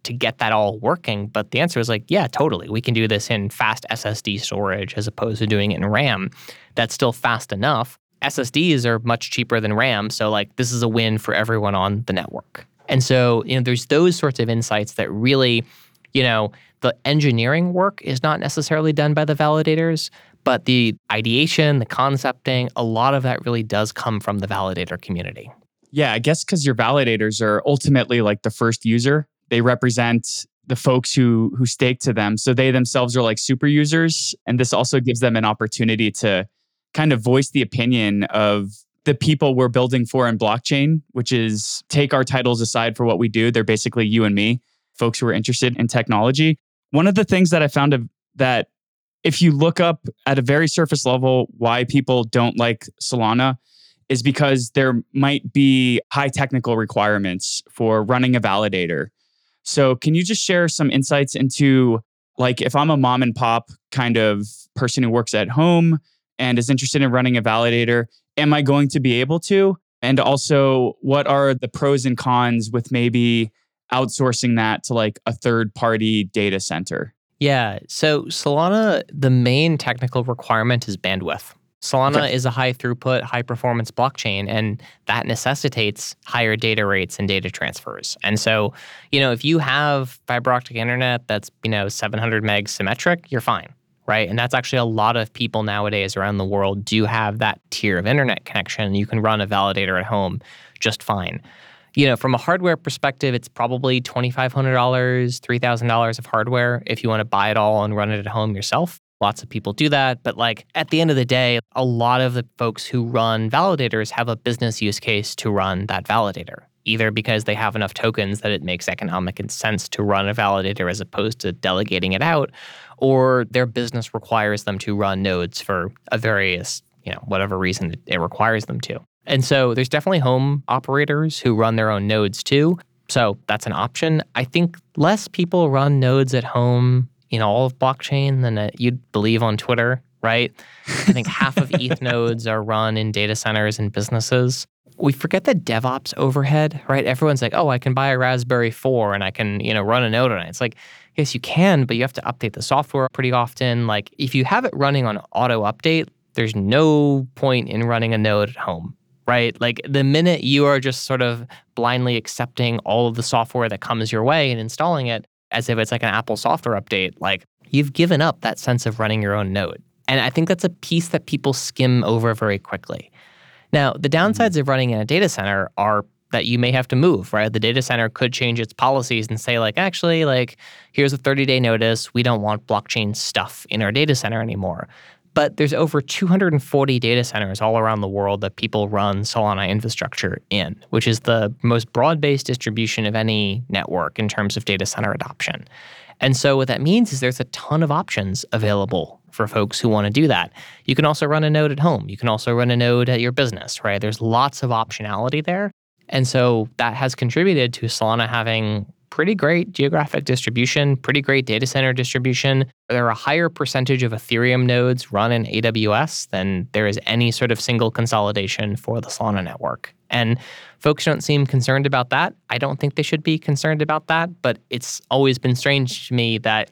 to get that all working. But the answer is like, yeah, totally. We can do this in fast SSD storage as opposed to doing it in RAM. That's still fast enough. SSDs are much cheaper than RAM. So, like, this is a win for everyone on the network. And so, you know, there's those sorts of insights that really, you know, the engineering work is not necessarily done by the validators, but the ideation, the concepting, a lot of that really does come from the validator community. Yeah, I guess because your validators are ultimately like the first user They represent the folks who who stake to them. So they themselves are like super users. And this also gives them an opportunity to kind of voice the opinion of the people we're building for in blockchain, which is take our titles aside for what we do. They're basically you and me, folks who are interested in technology. One of the things that I found of, that if you look up at a very surface level why people don't like Solana is because there might be high technical requirements for running a validator. So, can you just share some insights into like if I'm a mom and pop kind of person who works at home and is interested in running a validator, am I going to be able to? And also, what are the pros and cons with maybe outsourcing that to like a third party data center? Yeah. So Solana, the main technical requirement is bandwidth. Solana okay. is a high throughput, high performance blockchain, and that necessitates higher data rates and data transfers. And so, you know, if you have fiber optic internet that's, you know, 700 megs symmetric, you're fine right? And that's actually a lot of people nowadays around the world do have that tier of internet connection. You can run a validator at home just fine. You know, from a hardware perspective, it's probably $2,500, $3,000 of hardware if you want to buy it all and run it at home yourself. Lots of people do that. But like at the end of the day, a lot of the folks who run validators have a business use case to run that validator either because they have enough tokens that it makes economic sense to run a validator as opposed to delegating it out, or their business requires them to run nodes for a various, you know, whatever reason it requires them to. And so there's definitely home operators who run their own nodes too. So that's an option. I think less people run nodes at home in all of blockchain than you'd believe on Twitter, right? I think half of ETH nodes are run in data centers and businesses we forget the DevOps overhead, right? Everyone's like, oh, I can buy a Raspberry 4 and I can, you know, run a node on it. It's like, yes, you can, but you have to update the software pretty often. Like if you have it running on auto update, there's no point in running a node at home, right? Like the minute you are just sort of blindly accepting all of the software that comes your way and installing it as if it's like an Apple software update, like you've given up that sense of running your own node. And I think that's a piece that people skim over very quickly. Now, the downsides mm-hmm. of running in a data center are that you may have to move, right? The data center could change its policies and say, like, actually, like, here's a 30 day notice. We don't want blockchain stuff in our data center anymore. But there's over 240 data centers all around the world that people run Solana infrastructure in, which is the most broad based distribution of any network in terms of data center adoption. And so, what that means is there's a ton of options available for folks who want to do that. You can also run a node at home. You can also run a node at your business, right? There's lots of optionality there. And so that has contributed to Solana having pretty great geographic distribution, pretty great data center distribution. There are a higher percentage of Ethereum nodes run in AWS than there is any sort of single consolidation for the Solana network. And folks don't seem concerned about that. I don't think they should be concerned about that, but it's always been strange to me that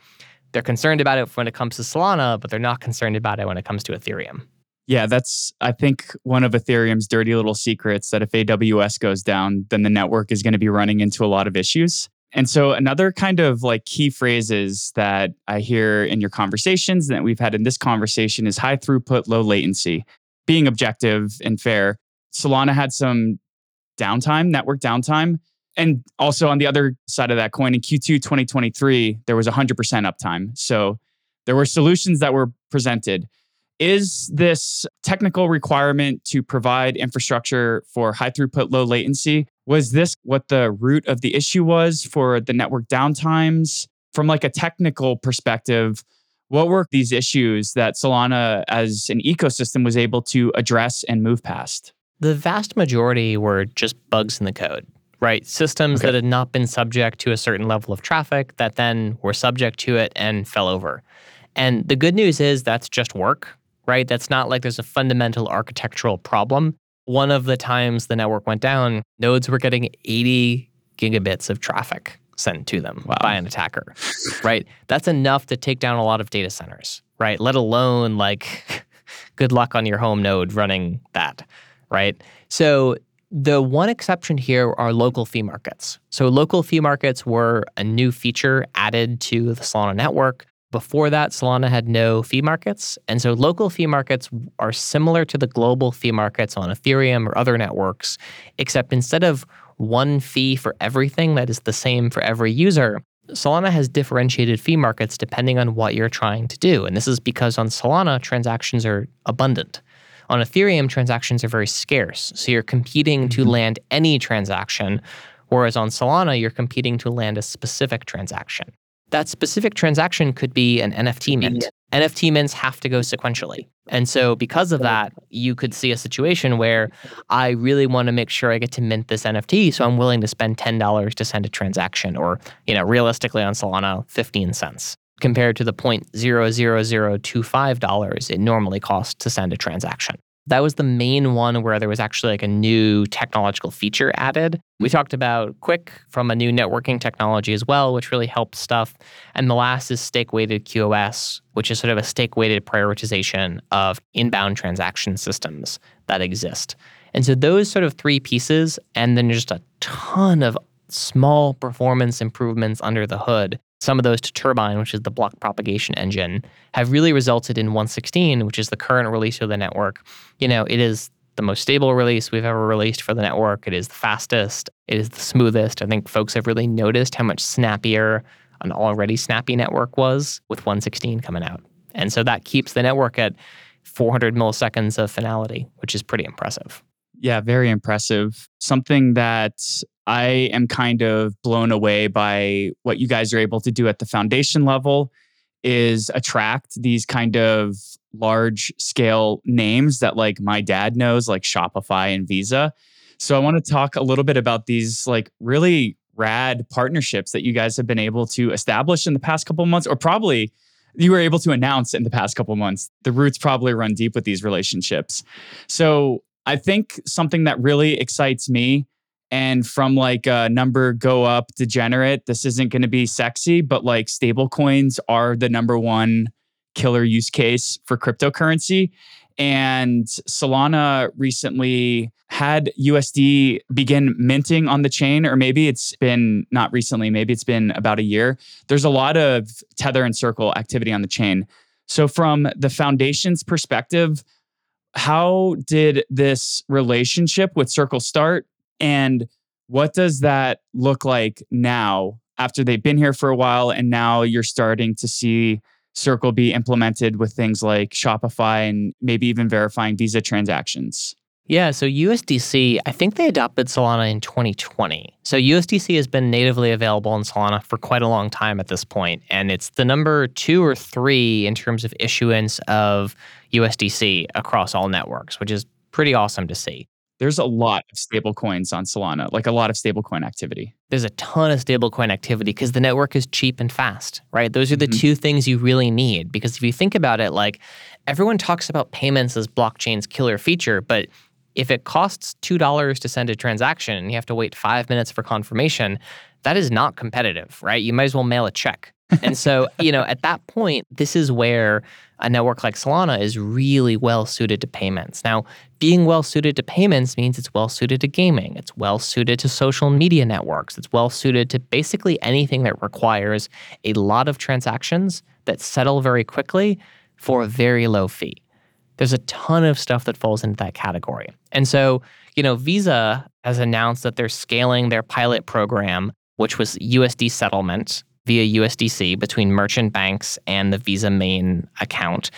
they're concerned about it when it comes to Solana, but they're not concerned about it when it comes to Ethereum. Yeah, that's I think one of Ethereum's dirty little secrets that if AWS goes down, then the network is going to be running into a lot of issues. And so another kind of like key phrases that I hear in your conversations that we've had in this conversation is high throughput, low latency. Being objective and fair, Solana had some downtime, network downtime, and also on the other side of that coin, in Q2 2023, there was 100% uptime. So there were solutions that were presented. Is this technical requirement to provide infrastructure for high throughput, low latency? Was this what the root of the issue was for the network downtimes? From like a technical perspective, what were these issues that Solana as an ecosystem was able to address and move past? The vast majority were just bugs in the code right? Systems okay. that had not been subject to a certain level of traffic that then were subject to it and fell over. And the good news is that's just work, right? That's not like there's a fundamental architectural problem. One of the times the network went down, nodes were getting 80 gigabits of traffic sent to them wow. by an attacker, right? That's enough to take down a lot of data centers, right? Let alone like good luck on your home node running that, right? So the one exception here are local fee markets. So, local fee markets were a new feature added to the Solana network. Before that, Solana had no fee markets. And so, local fee markets are similar to the global fee markets on Ethereum or other networks, except instead of one fee for everything that is the same for every user, Solana has differentiated fee markets depending on what you're trying to do. And this is because on Solana, transactions are abundant. On Ethereum, transactions are very scarce. So you're competing to mm-hmm. land any transaction, whereas on Solana, you're competing to land a specific transaction. That specific transaction could be an NFT mint. NFT mints have to go sequentially. And so, because of that, you could see a situation where I really want to make sure I get to mint this NFT. So, I'm willing to spend $10 to send a transaction, or, you know, realistically on Solana, 15 cents compared to the $0.00025 it normally costs to send a transaction. That was the main one where there was actually like a new technological feature added. We talked about QUIC from a new networking technology as well, which really helped stuff. And the last is stake weighted QoS, which is sort of a stake weighted prioritization of inbound transaction systems that exist. And so those sort of three pieces, and then just a ton of small performance improvements under the hood some of those to Turbine, which is the block propagation engine, have really resulted in 116, which is the current release of the network. You know, it is the most stable release we've ever released for the network. It is the fastest, it is the smoothest. I think folks have really noticed how much snappier an already snappy network was with 116 coming out. And so that keeps the network at 400 milliseconds of finality, which is pretty impressive. Yeah, very impressive. Something that I am kind of blown away by what you guys are able to do at the foundation level is attract these kind of large scale names that like my dad knows like Shopify and Visa. So I want to talk a little bit about these like really rad partnerships that you guys have been able to establish in the past couple months or probably you were able to announce in the past couple months. The roots probably run deep with these relationships. So I think something that really excites me and from like a number go up degenerate this isn't going to be sexy but like stable coins are the number one killer use case for cryptocurrency. And solana recently had usd begin minting on the chain or maybe it's been not recently maybe it's been about a year. There's a lot of tether and circle activity on the chain. So from the foundation's perspective how did this relationship with circle start and what does that look like now after they've been here for a while and now you're starting to see Circle be implemented with things like Shopify and maybe even verifying Visa transactions? Yeah, so USDC, I think they adopted Solana in 2020. So USDC has been natively available in Solana for quite a long time at this point, and it's the number two or three in terms of issuance of USDC across all networks, which is pretty awesome to see there's a lot of stable coins on Solana, like a lot of stablecoin activity. There's a ton of stablecoin activity because the network is cheap and fast, right? Those are the mm-hmm. two things you really need. Because if you think about it, like everyone talks about payments as blockchain's killer feature, but if it costs $2 to send a transaction and you have to wait five minutes for confirmation, that is not competitive, right? You might as well mail a check. And so, you know, at that point, this is where a network like Solana is really well suited to payments. Now, being well suited to payments means it's well suited to gaming, it's well suited to social media networks, it's well suited to basically anything that requires a lot of transactions that settle very quickly for a very low fee. There's a ton of stuff that falls into that category. And so, you know, Visa has announced that they're scaling their pilot program, which was USD settlement via USDC between merchant banks and the Visa main account.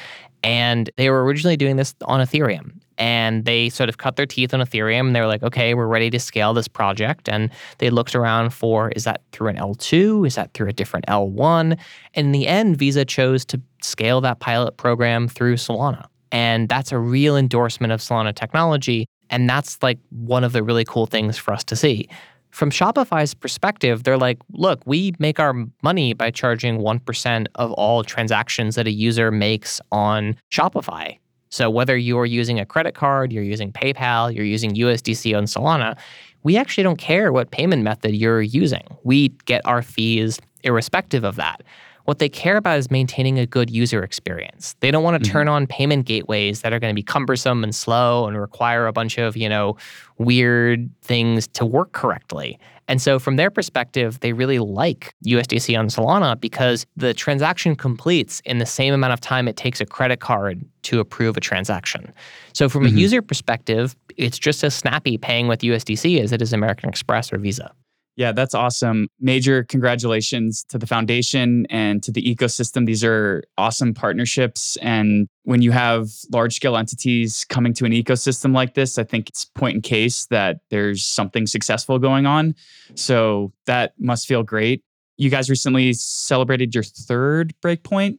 And they were originally doing this on Ethereum. And they sort of cut their teeth on Ethereum. And they were like, okay, we're ready to scale this project. And they looked around for is that through an L2? Is that through a different L1? And in the end, Visa chose to scale that pilot program through Solana. And that's a real endorsement of Solana technology. And that's like one of the really cool things for us to see. From Shopify's perspective, they're like, look, we make our money by charging 1% of all transactions that a user makes on Shopify. So whether you're using a credit card, you're using PayPal, you're using USDC on Solana, we actually don't care what payment method you're using. We get our fees irrespective of that. What they care about is maintaining a good user experience. They don't want to mm-hmm. turn on payment gateways that are going to be cumbersome and slow and require a bunch of, you know, weird things to work correctly. And so, from their perspective, they really like USDC on Solana because the transaction completes in the same amount of time it takes a credit card to approve a transaction. So, from mm-hmm. a user perspective, it's just as snappy paying with USDC as it is American Express or Visa. Yeah, that's awesome. Major congratulations to the foundation and to the ecosystem. These are awesome partnerships. And when you have large scale entities coming to an ecosystem like this, I think it's point in case that there's something successful going on. So that must feel great. You guys recently celebrated your third breakpoint.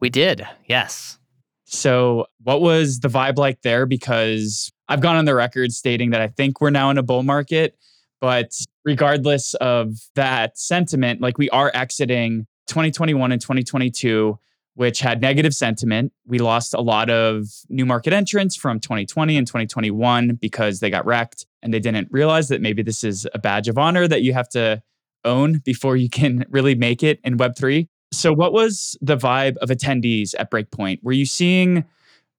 We did, yes. So, what was the vibe like there? Because I've gone on the record stating that I think we're now in a bull market. But regardless of that sentiment, like we are exiting 2021 and 2022, which had negative sentiment. We lost a lot of new market entrants from 2020 and 2021 because they got wrecked and they didn't realize that maybe this is a badge of honor that you have to own before you can really make it in Web3. So, what was the vibe of attendees at Breakpoint? Were you seeing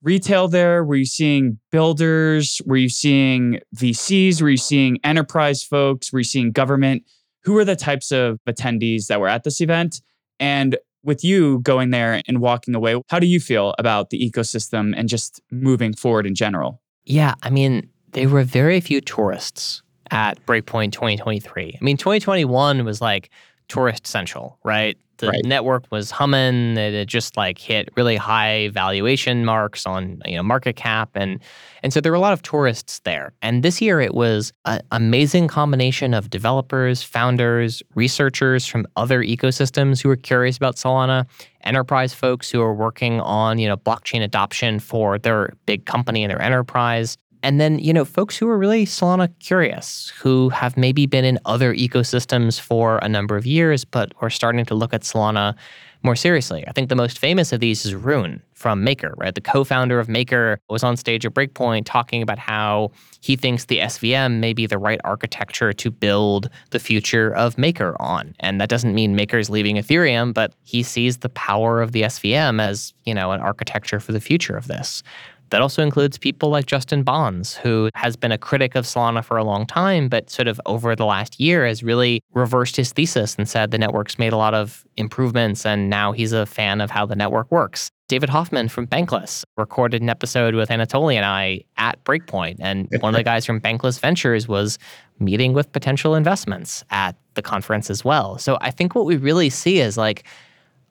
retail there? Were you seeing builders? Were you seeing VCs? Were you seeing enterprise folks? Were you seeing government? Who were the types of attendees that were at this event? And with you going there and walking away, how do you feel about the ecosystem and just moving forward in general? Yeah, I mean, there were very few tourists at Breakpoint 2023. I mean, 2021 was like tourist central, right? The right. network was humming. It had just like hit really high valuation marks on you know market cap, and and so there were a lot of tourists there. And this year it was an amazing combination of developers, founders, researchers from other ecosystems who were curious about Solana, enterprise folks who are working on you know blockchain adoption for their big company and their enterprise. And then, you know, folks who are really Solana curious, who have maybe been in other ecosystems for a number of years, but are starting to look at Solana more seriously. I think the most famous of these is Rune from Maker, right? The co-founder of Maker was on stage at Breakpoint talking about how he thinks the SVM may be the right architecture to build the future of Maker on. And that doesn't mean Maker is leaving Ethereum, but he sees the power of the SVM as, you know, an architecture for the future of this. That also includes people like Justin Bons, who has been a critic of Solana for a long time, but sort of over the last year has really reversed his thesis and said the network's made a lot of improvements and now he's a fan of how the network works. David Hoffman from Bankless recorded an episode with Anatoly and I at Breakpoint. And one of the guys from Bankless Ventures was meeting with potential investments at the conference as well. So I think what we really see is like,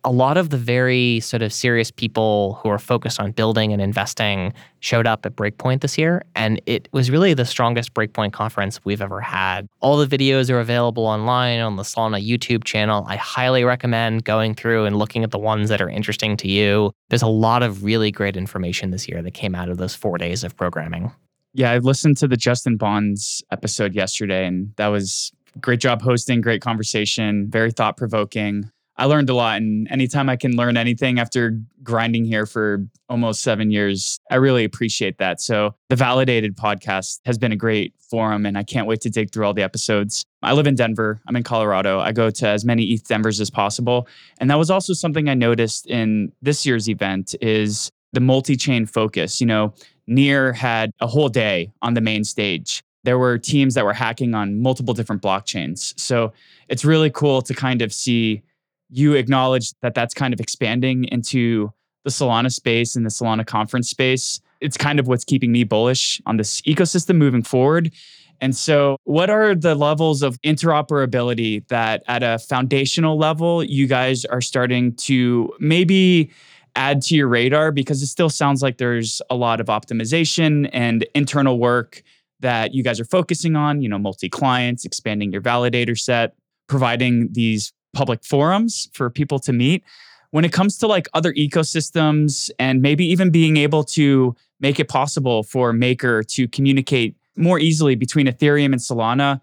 a lot of the very sort of serious people who are focused on building and investing showed up at Breakpoint this year. And it was really the strongest Breakpoint conference we've ever had. All the videos are available online on the Solana YouTube channel. I highly recommend going through and looking at the ones that are interesting to you. There's a lot of really great information this year that came out of those four days of programming. Yeah, I listened to the Justin Bons episode yesterday, and that was great job hosting, great conversation, very thought provoking. I learned a lot. And anytime I can learn anything after grinding here for almost seven years, I really appreciate that. So the Validated podcast has been a great forum, and I can't wait to dig through all the episodes. I live in Denver. I'm in Colorado. I go to as many ETH Denvers as possible. And that was also something I noticed in this year's event is the multi-chain focus. You know, Near had a whole day on the main stage there were teams that were hacking on multiple different blockchains. So it's really cool to kind of see you acknowledge that that's kind of expanding into the Solana space and the Solana conference space. It's kind of what's keeping me bullish on this ecosystem moving forward. And so, what are the levels of interoperability that at a foundational level you guys are starting to maybe add to your radar? Because it still sounds like there's a lot of optimization and internal work that you guys are focusing on, you know, multi clients, expanding your validator set, providing these public forums for people to meet. When it comes to like other ecosystems and maybe even being able to make it possible for Maker to communicate more easily between Ethereum and Solana,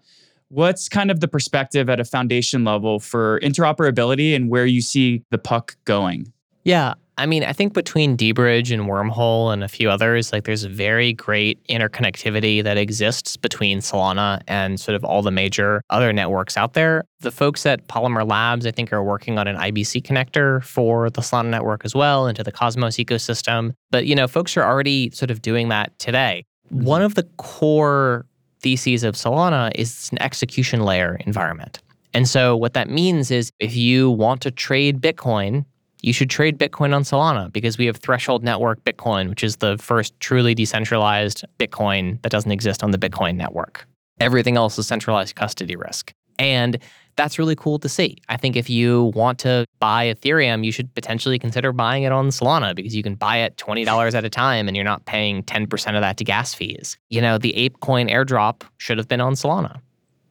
what's kind of the perspective at a foundation level for interoperability and where you see the puck going? Yeah, I mean, I think between deBridge and Wormhole and a few others, like there's a very great interconnectivity that exists between Solana and sort of all the major other networks out there. The folks at Polymer Labs, I think, are working on an IBC connector for the Solana network as well into the Cosmos ecosystem. But, you know, folks are already sort of doing that today. Mm-hmm. One of the core theses of Solana is it's an execution layer environment. And so what that means is if you want to trade Bitcoin, you should trade Bitcoin on Solana because we have Threshold Network Bitcoin, which is the first truly decentralized Bitcoin that doesn't exist on the Bitcoin network. Everything else is centralized custody risk. And that's really cool to see. I think if you want to buy Ethereum, you should potentially consider buying it on Solana because you can buy it $20 at a time and you're not paying 10% of that to gas fees. You know, the ApeCoin airdrop should have been on Solana.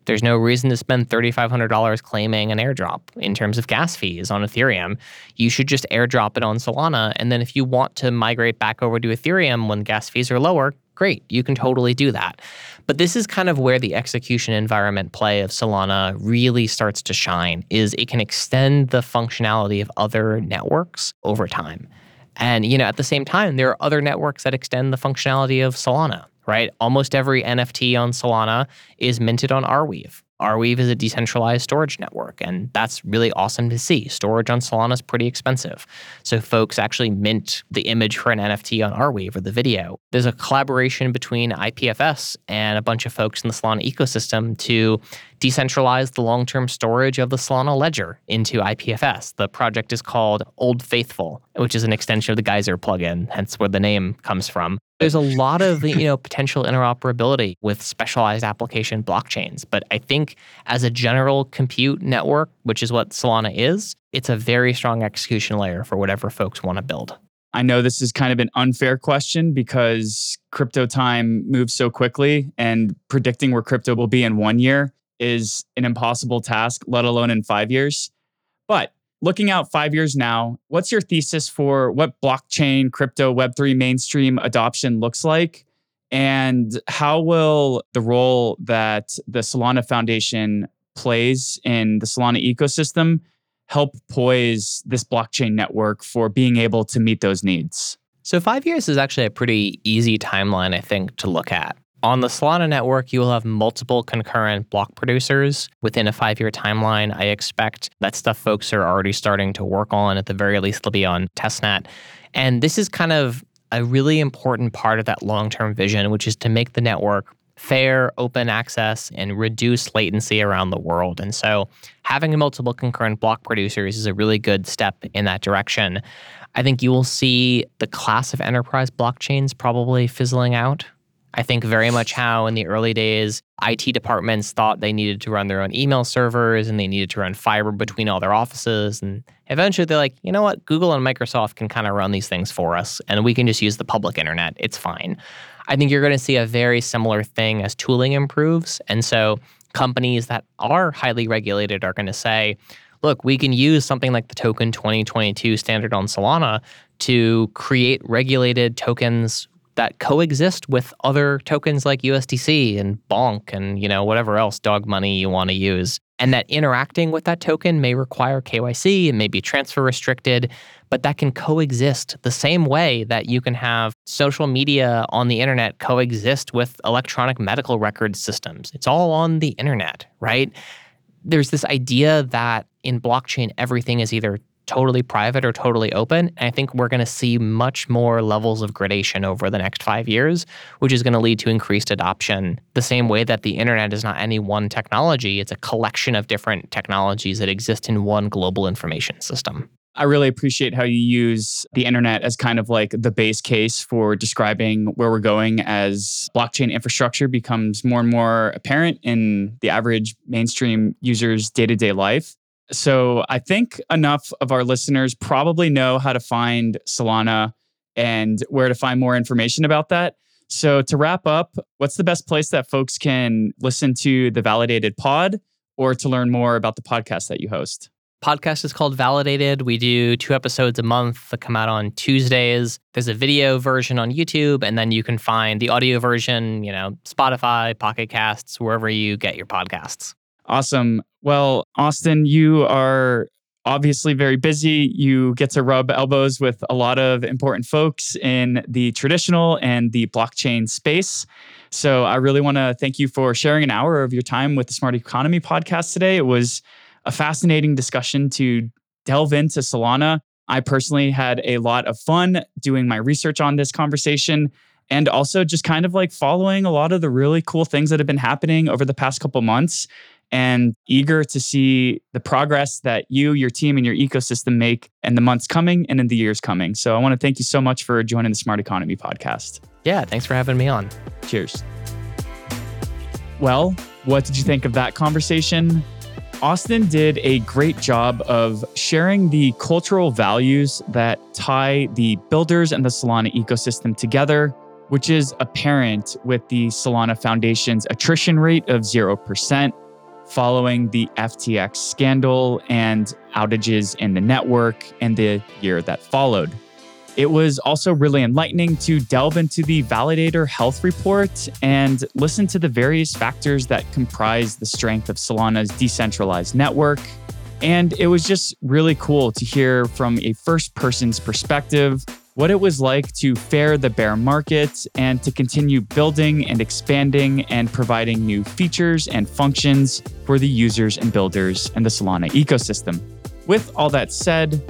There's no reason to spend $3,500 claiming an airdrop in terms of gas fees on Ethereum. You should just airdrop it on Solana. And then if you want to migrate back over to Ethereum when gas fees are lower, great, you can totally do that. But this is kind of where the execution environment play of Solana really starts to shine is it can extend the functionality of other networks over time. And you know, at the same time, there are other networks that extend the functionality of Solana right? Almost every NFT on Solana is minted on Arweave. Arweave is a decentralized storage network, and that's really awesome to see. Storage on Solana is pretty expensive. So folks actually mint the image for an NFT on Arweave or the video. There's a collaboration between IPFS and a bunch of folks in the Solana ecosystem to decentralize the long term storage of the Solana ledger into IPFS. The project is called Old Faithful, which is an extension of the Geyser plugin, hence where the name comes from. There's a lot of you know potential interoperability with specialized application blockchains, but I think as a general compute network, which is what Solana is, it's a very strong execution layer for whatever folks want to build. I know this is kind of an unfair question because crypto time moves so quickly and predicting where crypto will be in 1 year is an impossible task, let alone in 5 years. But looking out five years now, what's your thesis for what blockchain, crypto, Web3 mainstream adoption looks like? And how will the role that the Solana Foundation plays in the Solana ecosystem help poise this blockchain network for being able to meet those needs? So, five years is actually a pretty easy timeline, I think, to look at. On the Solana network, you will have multiple concurrent block producers within a five year timeline. I expect that stuff folks are already starting to work on. At the very least, they'll be on testnet. And this is kind of a really important part of that long term vision, which is to make the network fair, open access, and reduce latency around the world. And so having multiple concurrent block producers is a really good step in that direction. I think you will see the class of enterprise blockchains probably fizzling out I think very much how in the early days, IT departments thought they needed to run their own email servers and they needed to run fiber between all their offices. And eventually they're like, you know what? Google and Microsoft can kind of run these things for us and we can just use the public internet. It's fine. I think you're going to see a very similar thing as tooling improves. And so companies that are highly regulated are going to say, look, we can use something like the Token 2022 standard on Solana to create regulated tokens that coexist with other tokens like USDC and Bonk and you know whatever else dog money you want to use. And that interacting with that token may require KYC and may be transfer restricted, but that can coexist the same way that you can have social media on the internet coexist with electronic medical record systems. It's all on the internet, right? There's this idea that in blockchain, everything is either totally private or totally open. And I think we're going to see much more levels of gradation over the next five years, which is going to lead to increased adoption. The same way that the internet is not any one technology, it's a collection of different technologies that exist in one global information system. I really appreciate how you use the internet as kind of like the base case for describing where we're going as blockchain infrastructure becomes more and more apparent in the average mainstream user's day to day life. So I think enough of our listeners probably know how to find Solana and where to find more information about that. So to wrap up, what's the best place that folks can listen to the Validated Pod or to learn more about the podcast that you host? Podcast is called Validated. We do two episodes a month that come out on Tuesdays. There's a video version on YouTube, and then you can find the audio version, you know, Spotify, Pocket Casts, wherever you get your podcasts. Awesome. Well, Austin, you are obviously very busy. You get to rub elbows with a lot of important folks in the traditional and the blockchain space. So I really want to thank you for sharing an hour of your time with the Smart Economy podcast today. It was a fascinating discussion to delve into Solana. I personally had a lot of fun doing my research on this conversation and also just kind of like following a lot of the really cool things that have been happening over the past couple months and eager to see the progress that you, your team, and your ecosystem make in the months coming and in the years coming. So I want to thank you so much for joining the Smart Economy podcast. Yeah, thanks for having me on. Cheers. Well, what did you think of that conversation? Austin did a great job of sharing the cultural values that tie the builders and the Solana ecosystem together, which is apparent with the Solana Foundation's attrition rate of 0% following the FTX scandal and outages in the network and the year that followed. It was also really enlightening to delve into the validator health report and listen to the various factors that comprise the strength of Solana's decentralized network. And it was just really cool to hear from a first person's perspective what it was like to fare the bear market and to continue building and expanding and providing new features and functions for the users and builders in the Solana ecosystem. With all that said,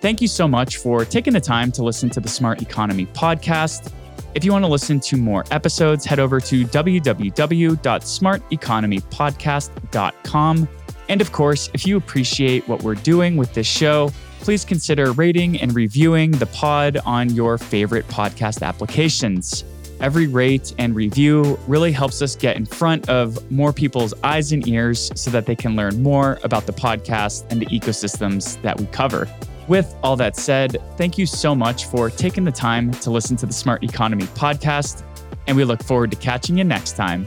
thank you so much for taking the time to listen to the Smart Economy podcast. If you want to listen to more episodes, head over to www.smarteconomypodcast.com. And of course, if you appreciate what we're doing with this show, please consider rating and reviewing the pod on your favorite podcast applications. Every rate and review really helps us get in front of more people's eyes and ears so that they can learn more about the podcast and the ecosystems that we cover. With all that said, thank you so much for taking the time to listen to the Smart Economy podcast, and we look forward to catching you next time.